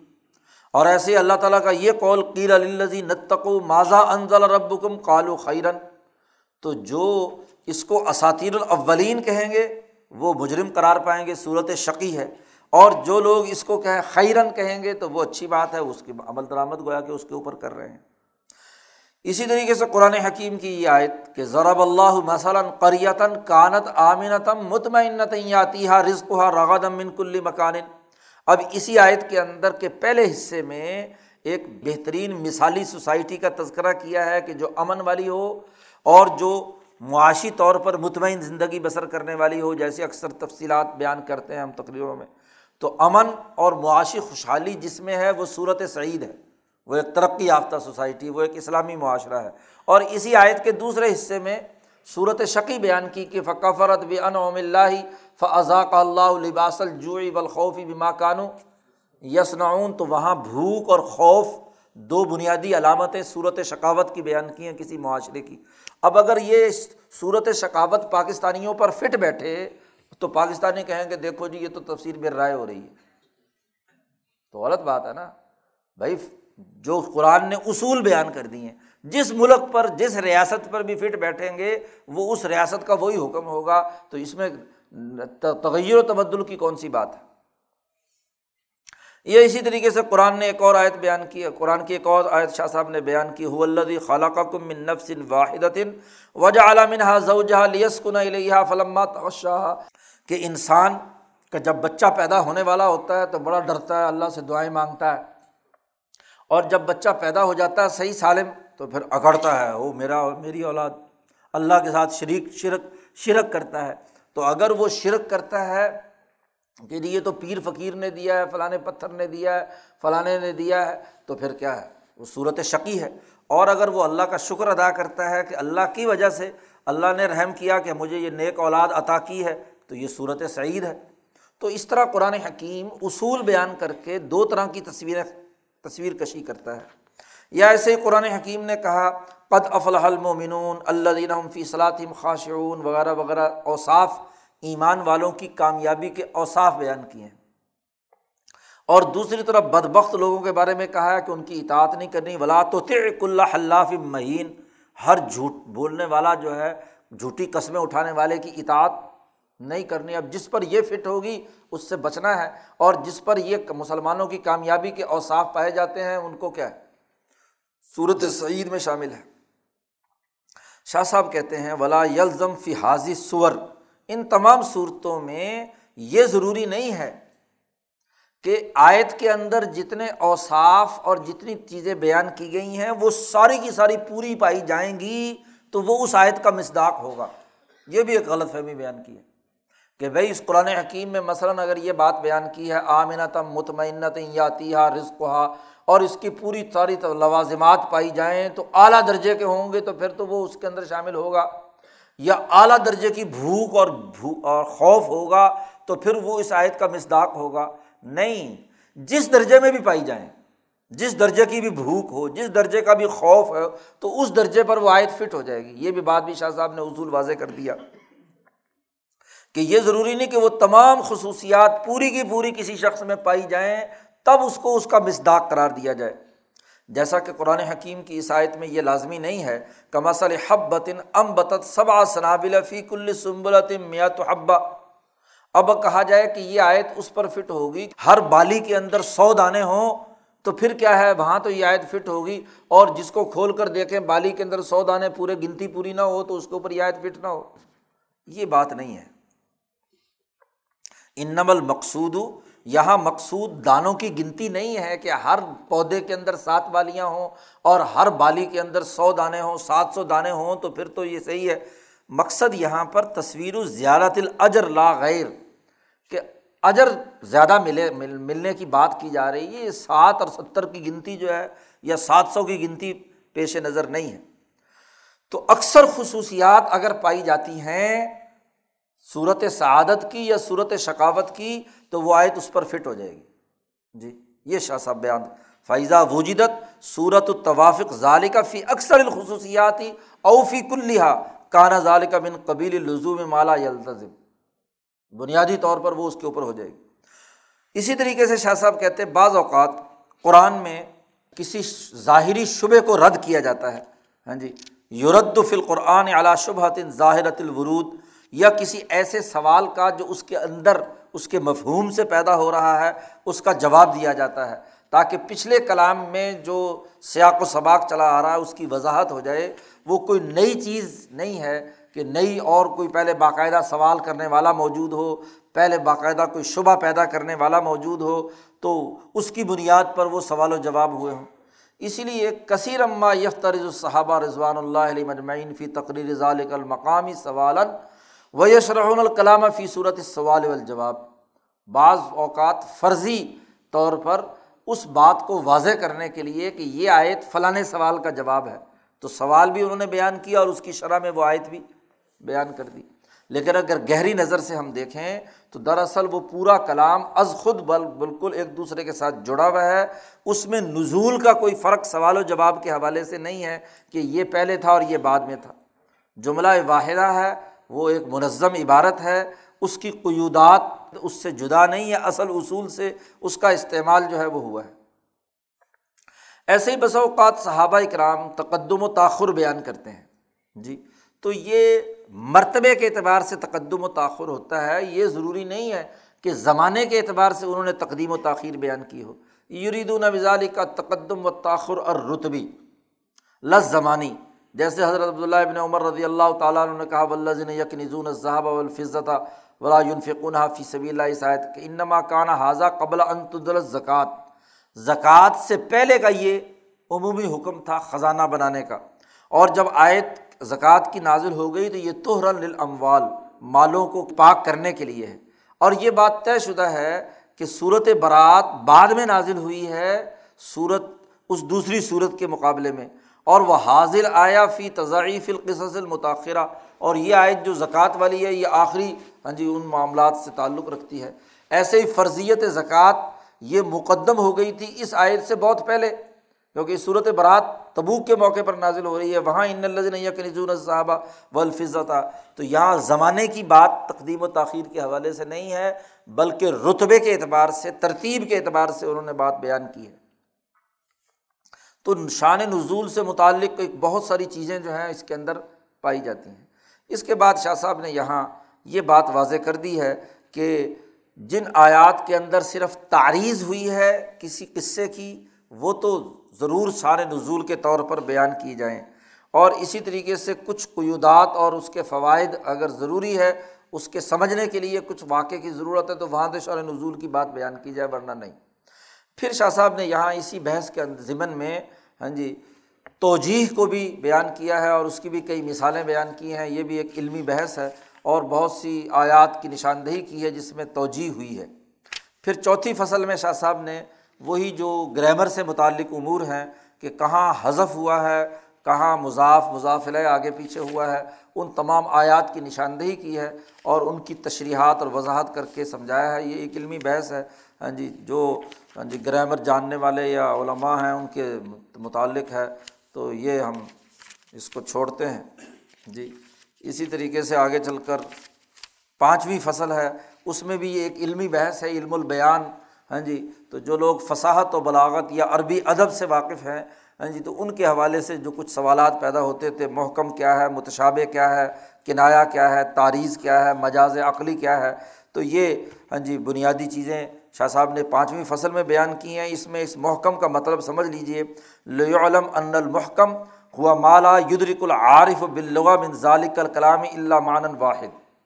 اور ایسے اللہ تعالیٰ کا یہ قول قیل الزی نتقو ماضا انضل رب کم قالو خیرن تو جو اس کو اساتیر الاولین کہیں گے، وہ مجرم قرار پائیں گے، صورت شقی ہے۔ اور جو لوگ اس کو کہیں خیرن کہیں گے، تو وہ اچھی بات ہے اس کی عمل درآمد گویا کہ اس کے اوپر کر رہے ہیں۔ اسی طریقے سے قرآن حکیم کی یہ آیت کہ ضرب اللہ مثلاً قریتاً کانت آمنتم مطمئنت یاتی ہا رزق ہا رغدم من کل مکان۔ اب اسی آیت کے اندر کے پہلے حصے میں ایک بہترین مثالی سوسائٹی کا تذکرہ کیا ہے کہ جو امن والی ہو اور جو معاشی طور پر مطمئن زندگی بسر کرنے والی ہو، جیسے اکثر تفصیلات بیان کرتے ہیں ہم تقریروں میں۔ تو امن اور معاشی خوشحالی جس میں ہے، وہ صورت سعید ہے۔ وہ ایک ترقی یافتہ سوسائٹی وہ ایک اسلامی معاشرہ ہے۔ اور اسی آیت کے دوسرے حصے میں صورت شقی بیان کی کہ فقفرت بھی انعم اللہ فضاق اللہ لباس الجوئی بالخوفی بما کانو یسنعون تو وہاں بھوک اور خوف دو بنیادی علامتیں صورت شقاوت کی بیان کی ہیں کسی معاشرے کی۔ اب اگر یہ صورت شقاوت پاکستانیوں پر فٹ بیٹھے تو پاکستانی کہیں گے دیکھو جی یہ تو تفصیل بر رائے ہو رہی ہے۔ تو غلط بات ہے نا۔ بھائی جو قرآن نے اصول بیان کر دی ہیں۔ جس ملک پر، جس ریاست پر بھی فٹ بیٹھیں گے، وہ اس ریاست کا وہی حکم ہوگا۔ تو اس میں تغیر و تبدل کی کون سی بات ہے؟ یہ اسی طریقے سے قرآن نے ایک اور آیت بیان کی۔ ہے قرآن کی ایک اور آیت شاہ صاحب نے بیان کی۔ حلدی خالہ کم من نفس واحد وجہ عالمن زوجہ لیسکن علیہ فلما توشہ کہ انسان کا جب بچہ پیدا ہونے والا ہوتا ہے تو بڑا ڈرتا ہے، اللہ سے دعائیں مانگتا ہے۔ اور جب بچہ پیدا ہو جاتا ہے صحیح سالم، تو پھر اکڑتا ہے، وہ میرا، میری اولاد۔ اللہ کے ساتھ شریک، شرک شرک کرتا ہے۔ تو اگر وہ شرک کرتا ہے کہ جی یہ تو پیر فقیر نے دیا ہے، فلاں پتھر نے دیا ہے، فلاں نے دیا ہے، تو پھر کیا ہے؟ وہ صورت شقی ہے۔ اور اگر وہ اللہ کا شکر ادا کرتا ہے کہ اللہ کی وجہ سے اللہ نے رحم کیا کہ مجھے یہ نیک اولاد عطا کی ہے، تو یہ صورت سعید ہے۔ تو اس طرح قرآن حکیم اصول بیان کر کے دو طرح کی تصویریں تصویر کشی کرتا ہے۔ یا ایسے ہی قرآن حکیم نے کہا، قد افلاح المومنون اللہ دین فی صلاطم خاشعون، وغیرہ وغیرہ۔ اوصاف، ایمان والوں کی کامیابی کے اوصاف بیان کیے ہیں۔ اور دوسری طرف بد بخت لوگوں کے بارے میں کہا ہے کہ ان کی اطاعت نہیں کرنی۔ ولا تو اللہ اللہ مہین ہر جھوٹ بولنے والا جو ہے، جھوٹی قسمیں اٹھانے والے کی اطاعت نہیں کرنی، اب جس پر یہ فٹ ہوگی، اس سے بچنا ہے۔ اور جس پر یہ مسلمانوں کی کامیابی کے اوصاف پائے جاتے ہیں، ان کو کیا ہے؟ صورت سعید میں شامل ہے۔ شاہ صاحب کہتے ہیں، ولا یلزم فی حاضی سور ان تمام صورتوں میں یہ ضروری نہیں ہے کہ آیت کے اندر جتنے اوصاف اور جتنی چیزیں بیان کی گئی ہیں، وہ ساری کی ساری پوری پائی جائیں گی تو وہ اس آیت کا مسداق ہوگا۔ یہ بھی ایک غلط فہمی بیان کی ہے۔ کہ بھائی اس قرآن حکیم میں مثلاً اگر یہ بات بیان کی ہے آمنت مطمئنت یاتی ہا رزق ہا اور اس کی پوری ساری لوازمات پائی جائیں تو اعلیٰ درجے کے ہوں گے تو پھر تو وہ اس کے اندر شامل ہوگا۔ یا اعلیٰ درجے کی بھوک اور بھو، اور خوف ہوگا تو پھر وہ اس آیت کا مزداق ہوگا۔ نہیں، جس درجے میں بھی پائی جائیں، جس درجے کی بھی بھوک ہو، جس درجے کا بھی خوف ہے تو اس درجے پر وہ آیت فٹ ہو جائے گی۔ یہ بھی بات بھی شاہ صاحب نے اصول واضح کر دیا۔ کہ یہ ضروری نہیں کہ وہ تمام خصوصیات پوری کی پوری کسی شخص میں پائی جائیں، تب اس کو اس کا مزداق قرار دیا جائے۔ جیسا کہ قرآن حکیم کی عیسائیت میں یہ لازمی نہیں ہے کہ حب بطن ام بطت صبا صنابل فی کل سمبلت میات حبا اب کہا جائے کہ یہ آیت اس پر فٹ ہوگی، ہر بالی کے اندر سو دانے ہوں، تو پھر کیا ہے؟ وہاں تو یہ آیت فٹ ہوگی اور جس کو کھول کر دیکھیں بالی کے اندر سو دانے پورے گنتی پوری نہ ہو تو اس کے اوپر یہ آیت فٹ نہ ہو۔ یہ بات نہیں ہے۔ ان نمل مقصود یہاں مقصود دانوں کی گنتی نہیں ہے کہ ہر پودے کے اندر سات بالیاں ہوں اور ہر بالی کے اندر سو دانے ہوں، سات سو دانے ہوں، تو پھر تو یہ صحیح ہے۔ مقصد یہاں پر تصویر و زیارت الجر لا غیر، کہ اجر زیادہ ملے، مل، ملنے کی بات کی جا رہی ہے۔ یہ سات اور ستر کی گنتی جو ہے یا سات سو کی گنتی پیش نظر نہیں ہے۔ تو اکثر خصوصیات اگر پائی جاتی ہیں صورت سعادت کی یا صورت ثقافت کی تو وہ آیت اس پر فٹ ہو جائے گی۔ جی یہ شاہ صاحب بیان۔ فائزہ وجدت صورت الطوافق ظالقہ فی اکثر الخصوصیاتی اوفی کلحا کانا ظالقہ بن قبیل لزوم مالا یلتظم بنیادی طور پر وہ اس کے اوپر ہو جائے گی۔ اسی طریقے سے شاہ صاحب کہتے ہیں، بعض اوقات قرآن میں کسی ظاہری شبے کو رد کیا جاتا ہے۔ ہاں جی یورد فی القرآن علا شبہت ظاہرت الورود یا کسی ایسے سوال کا جو اس کے اندر اس کے مفہوم سے پیدا ہو رہا ہے، اس کا جواب دیا جاتا ہے۔ تاکہ پچھلے کلام میں جو سیاق و سباق چلا آ رہا ہے، اس کی وضاحت ہو جائے، وہ کوئی نئی چیز نہیں ہے کہ نئی اور کوئی پہلے باقاعدہ سوال کرنے والا موجود ہو، پہلے باقاعدہ کوئی شبہ پیدا کرنے والا موجود ہو، تو اس کی بنیاد پر وہ سوال و جواب ہوئے ہوں۔ اسی لیے کثیر اما یفترز الصحابہ رضوان اللہ علیہ مجمعین فی تقریر ذالک المقامی سوالن و یشرحن الکلام فی صورت سوال والجواب۔ بعض اوقات فرضی طور پر اس بات کو واضح کرنے کے لیے کہ یہ آیت فلاں سوال کا جواب ہے۔ تو سوال بھی انہوں نے بیان کیا اور اس کی شرح میں وہ آیت بھی بیان کر دی۔ لیکن اگر گہری نظر سے ہم دیکھیں تو دراصل وہ پورا کلام از خود بل بالکل ایک دوسرے کے ساتھ جڑا ہوا ہے۔ اس میں نزول کا کوئی فرق سوال و جواب کے حوالے سے نہیں ہے کہ یہ پہلے تھا اور یہ بعد میں تھا۔ جملہ واحدہ ہے۔ وہ ایک منظم عبارت ہے، اس کی قیودات اس سے جدا نہیں ہے، اصل اصول سے اس کا استعمال جو ہے وہ ہوا ہے۔ ایسے ہی بس اوقات صحابہ اکرام تقدم و تاخر بیان کرتے ہیں۔ جی تو یہ مرتبے کے اعتبار سے تقدم و تاخر ہوتا ہے، یہ ضروری نہیں ہے کہ زمانے کے اعتبار سے انہوں نے تقدیم و تاخیر بیان کی ہو۔ یریدون وزالی کا تقدم و تاخر اور رتبی لس زمانی جیسے حضرت عبداللہ ابن عمر رضی اللہ تعالیٰ عنہ نے کہا ولزن یک نظون الظہب الفظت ولا فقن فی صبی اللہ عیسائیت کہ انما کانا حاضہ قبل انتدل زکوٰۃ زکوٰۃ سے پہلے کا یہ عمومی حکم تھا خزانہ بنانے کا۔ اور جب آیت زکوٰۃ کی نازل ہو گئی تو یہ توہر للاموال، مالوں کو پاک کرنے کے لیے ہے۔ اور یہ بات طے شدہ ہے کہ صورت برات بعد میں نازل ہوئی ہے صورت اس دوسری صورت کے مقابلے میں۔ اور وہ حاضر آیا فی تضعیف القصص المتاثرہ اور یہ آیت جو زکوٰۃ والی ہے، یہ آخری ہاں جی ان معاملات سے تعلق رکھتی ہے۔ ایسے ہی فرضیت زکوٰۃ یہ مقدم ہو گئی تھی اس آیت سے بہت پہلے، کیونکہ صورت برات تبوک کے موقع پر نازل ہو رہی ہے۔ وہاں ان الزن صاحبہ و الفظہ تو یہاں زمانے کی بات تقدیم و تاخیر کے حوالے سے نہیں ہے، بلکہ رتبے کے اعتبار سے، ترتیب کے اعتبار سے انہوں نے بات بیان کی ہے۔ تو شان نزول سے متعلق بہت ساری چیزیں جو ہیں اس کے اندر پائی جاتی ہیں۔ اس کے بعد شاہ صاحب نے یہاں یہ بات واضح کر دی ہے کہ جن آیات کے اندر صرف تعریض ہوئی ہے کسی قصے کی، وہ تو ضرور شان نزول کے طور پر بیان کی جائیں۔ اور اسی طریقے سے کچھ قیودات اور اس کے فوائد اگر ضروری ہے، اس کے سمجھنے کے لیے کچھ واقعے کی ضرورت ہے، تو وہاں سے شان نزول کی بات بیان کی جائے، ورنہ نہیں۔ پھر شاہ صاحب نے یہاں اسی بحث کے ضمن میں ہاں جی توجیح کو بھی بیان کیا ہے اور اس کی بھی کئی مثالیں بیان کی ہیں۔ یہ بھی ایک علمی بحث ہے اور بہت سی آیات کی نشاندہی کی ہے جس میں توجہ ہوئی ہے۔ پھر چوتھی فصل میں شاہ صاحب نے وہی جو گرامر سے متعلق امور ہیں کہ کہاں حذف ہوا ہے، کہاں مضاف مضافل آگے پیچھے ہوا ہے، ان تمام آیات کی نشاندہی کی ہے اور ان کی تشریحات اور وضاحت کر کے سمجھایا ہے۔ یہ ایک علمی بحث ہے ہاں جی جو ہاں جی گرامر جاننے والے یا علماء ہیں، ان کے متعلق ہے، تو یہ ہم اس کو چھوڑتے ہیں۔ جی اسی طریقے سے آگے چل کر پانچویں فصل ہے۔ اس میں بھی ایک علمی بحث ہے، علم البیان۔ ہاں جی تو جو لوگ فصاحت و بلاغت یا عربی ادب سے واقف ہیں ہاں جی تو ان کے حوالے سے جو کچھ سوالات پیدا ہوتے تھے، محکم کیا ہے، متشابہ کیا ہے، کنایا کیا ہے تاریخ کیا ہے، مجاز عقلی کیا ہے، تو یہ ہاں جی بنیادی چیزیں شاہ صاحب نے پانچویں فصل میں بیان کی ہیں۔ اس میں اس محکم کا مطلب سمجھ لیجیے لعلم ان المحکم ہوا مالا یدرک العارف بلغ من ذالک الکلام اللہ مان واحد۔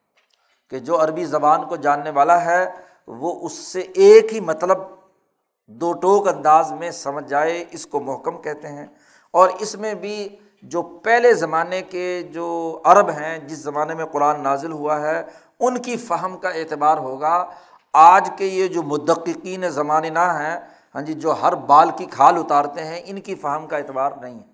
کہ جو عربی زبان کو جاننے والا ہے، وہ اس سے ایک ہی مطلب دو ٹوک انداز میں سمجھ جائے، اس کو محکم کہتے ہیں۔ اور اس میں بھی جو پہلے زمانے کے جو عرب ہیں، جس زمانے میں قرآن نازل ہوا ہے، ان کی فہم کا اعتبار ہوگا۔ آج کے یہ جو مدققین زمانہ نہ ہیں ہاں جی جو ہر بال کی کھال اتارتے ہیں، ان کی فہم کا اعتبار نہیں ہے۔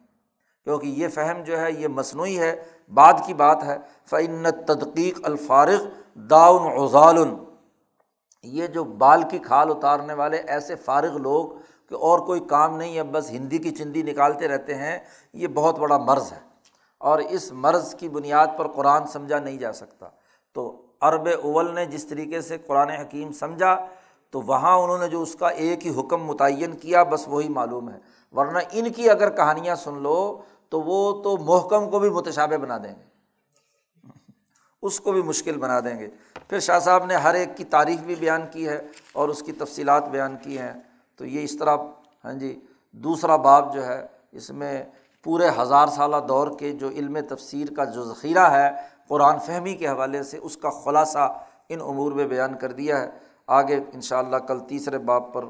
کیونکہ یہ فہم جو ہے، یہ مصنوعی ہے، بعد کی بات ہے۔ فعن تدقیق الفارغ داؤن غزال یہ جو بال کی کھال اتارنے والے ایسے فارغ لوگ کہ اور کوئی کام نہیں ہے، بس ہندی کی چندی نکالتے رہتے ہیں، یہ بہت بڑا مرض ہے۔ اور اس مرض کی بنیاد پر قرآن سمجھا نہیں جا سکتا۔ تو عرب اول نے جس طریقے سے قرآن حکیم سمجھا، تو وہاں انہوں نے جو اس کا ایک ہی حکم متعین کیا، بس وہی معلوم ہے۔ ورنہ ان کی اگر کہانیاں سن لو، تو وہ تو محکم کو بھی متشابہ بنا دیں گے۔ اس کو بھی مشکل بنا دیں گے۔ پھر شاہ صاحب نے ہر ایک کی تعریف بھی بیان کی ہے اور اس کی تفصیلات بیان کی ہیں۔ تو یہ اس طرح ہاں جی دوسرا باب جو ہے، اس میں پورے ہزار سالہ دور کے جو علم تفسیر کا جو ذخیرہ ہے قرآن فہمی کے حوالے سے اس کا خلاصہ ان امور میں بیان کر دیا ہے۔ آگے ان شاء اللہ کل تیسرے باپ پر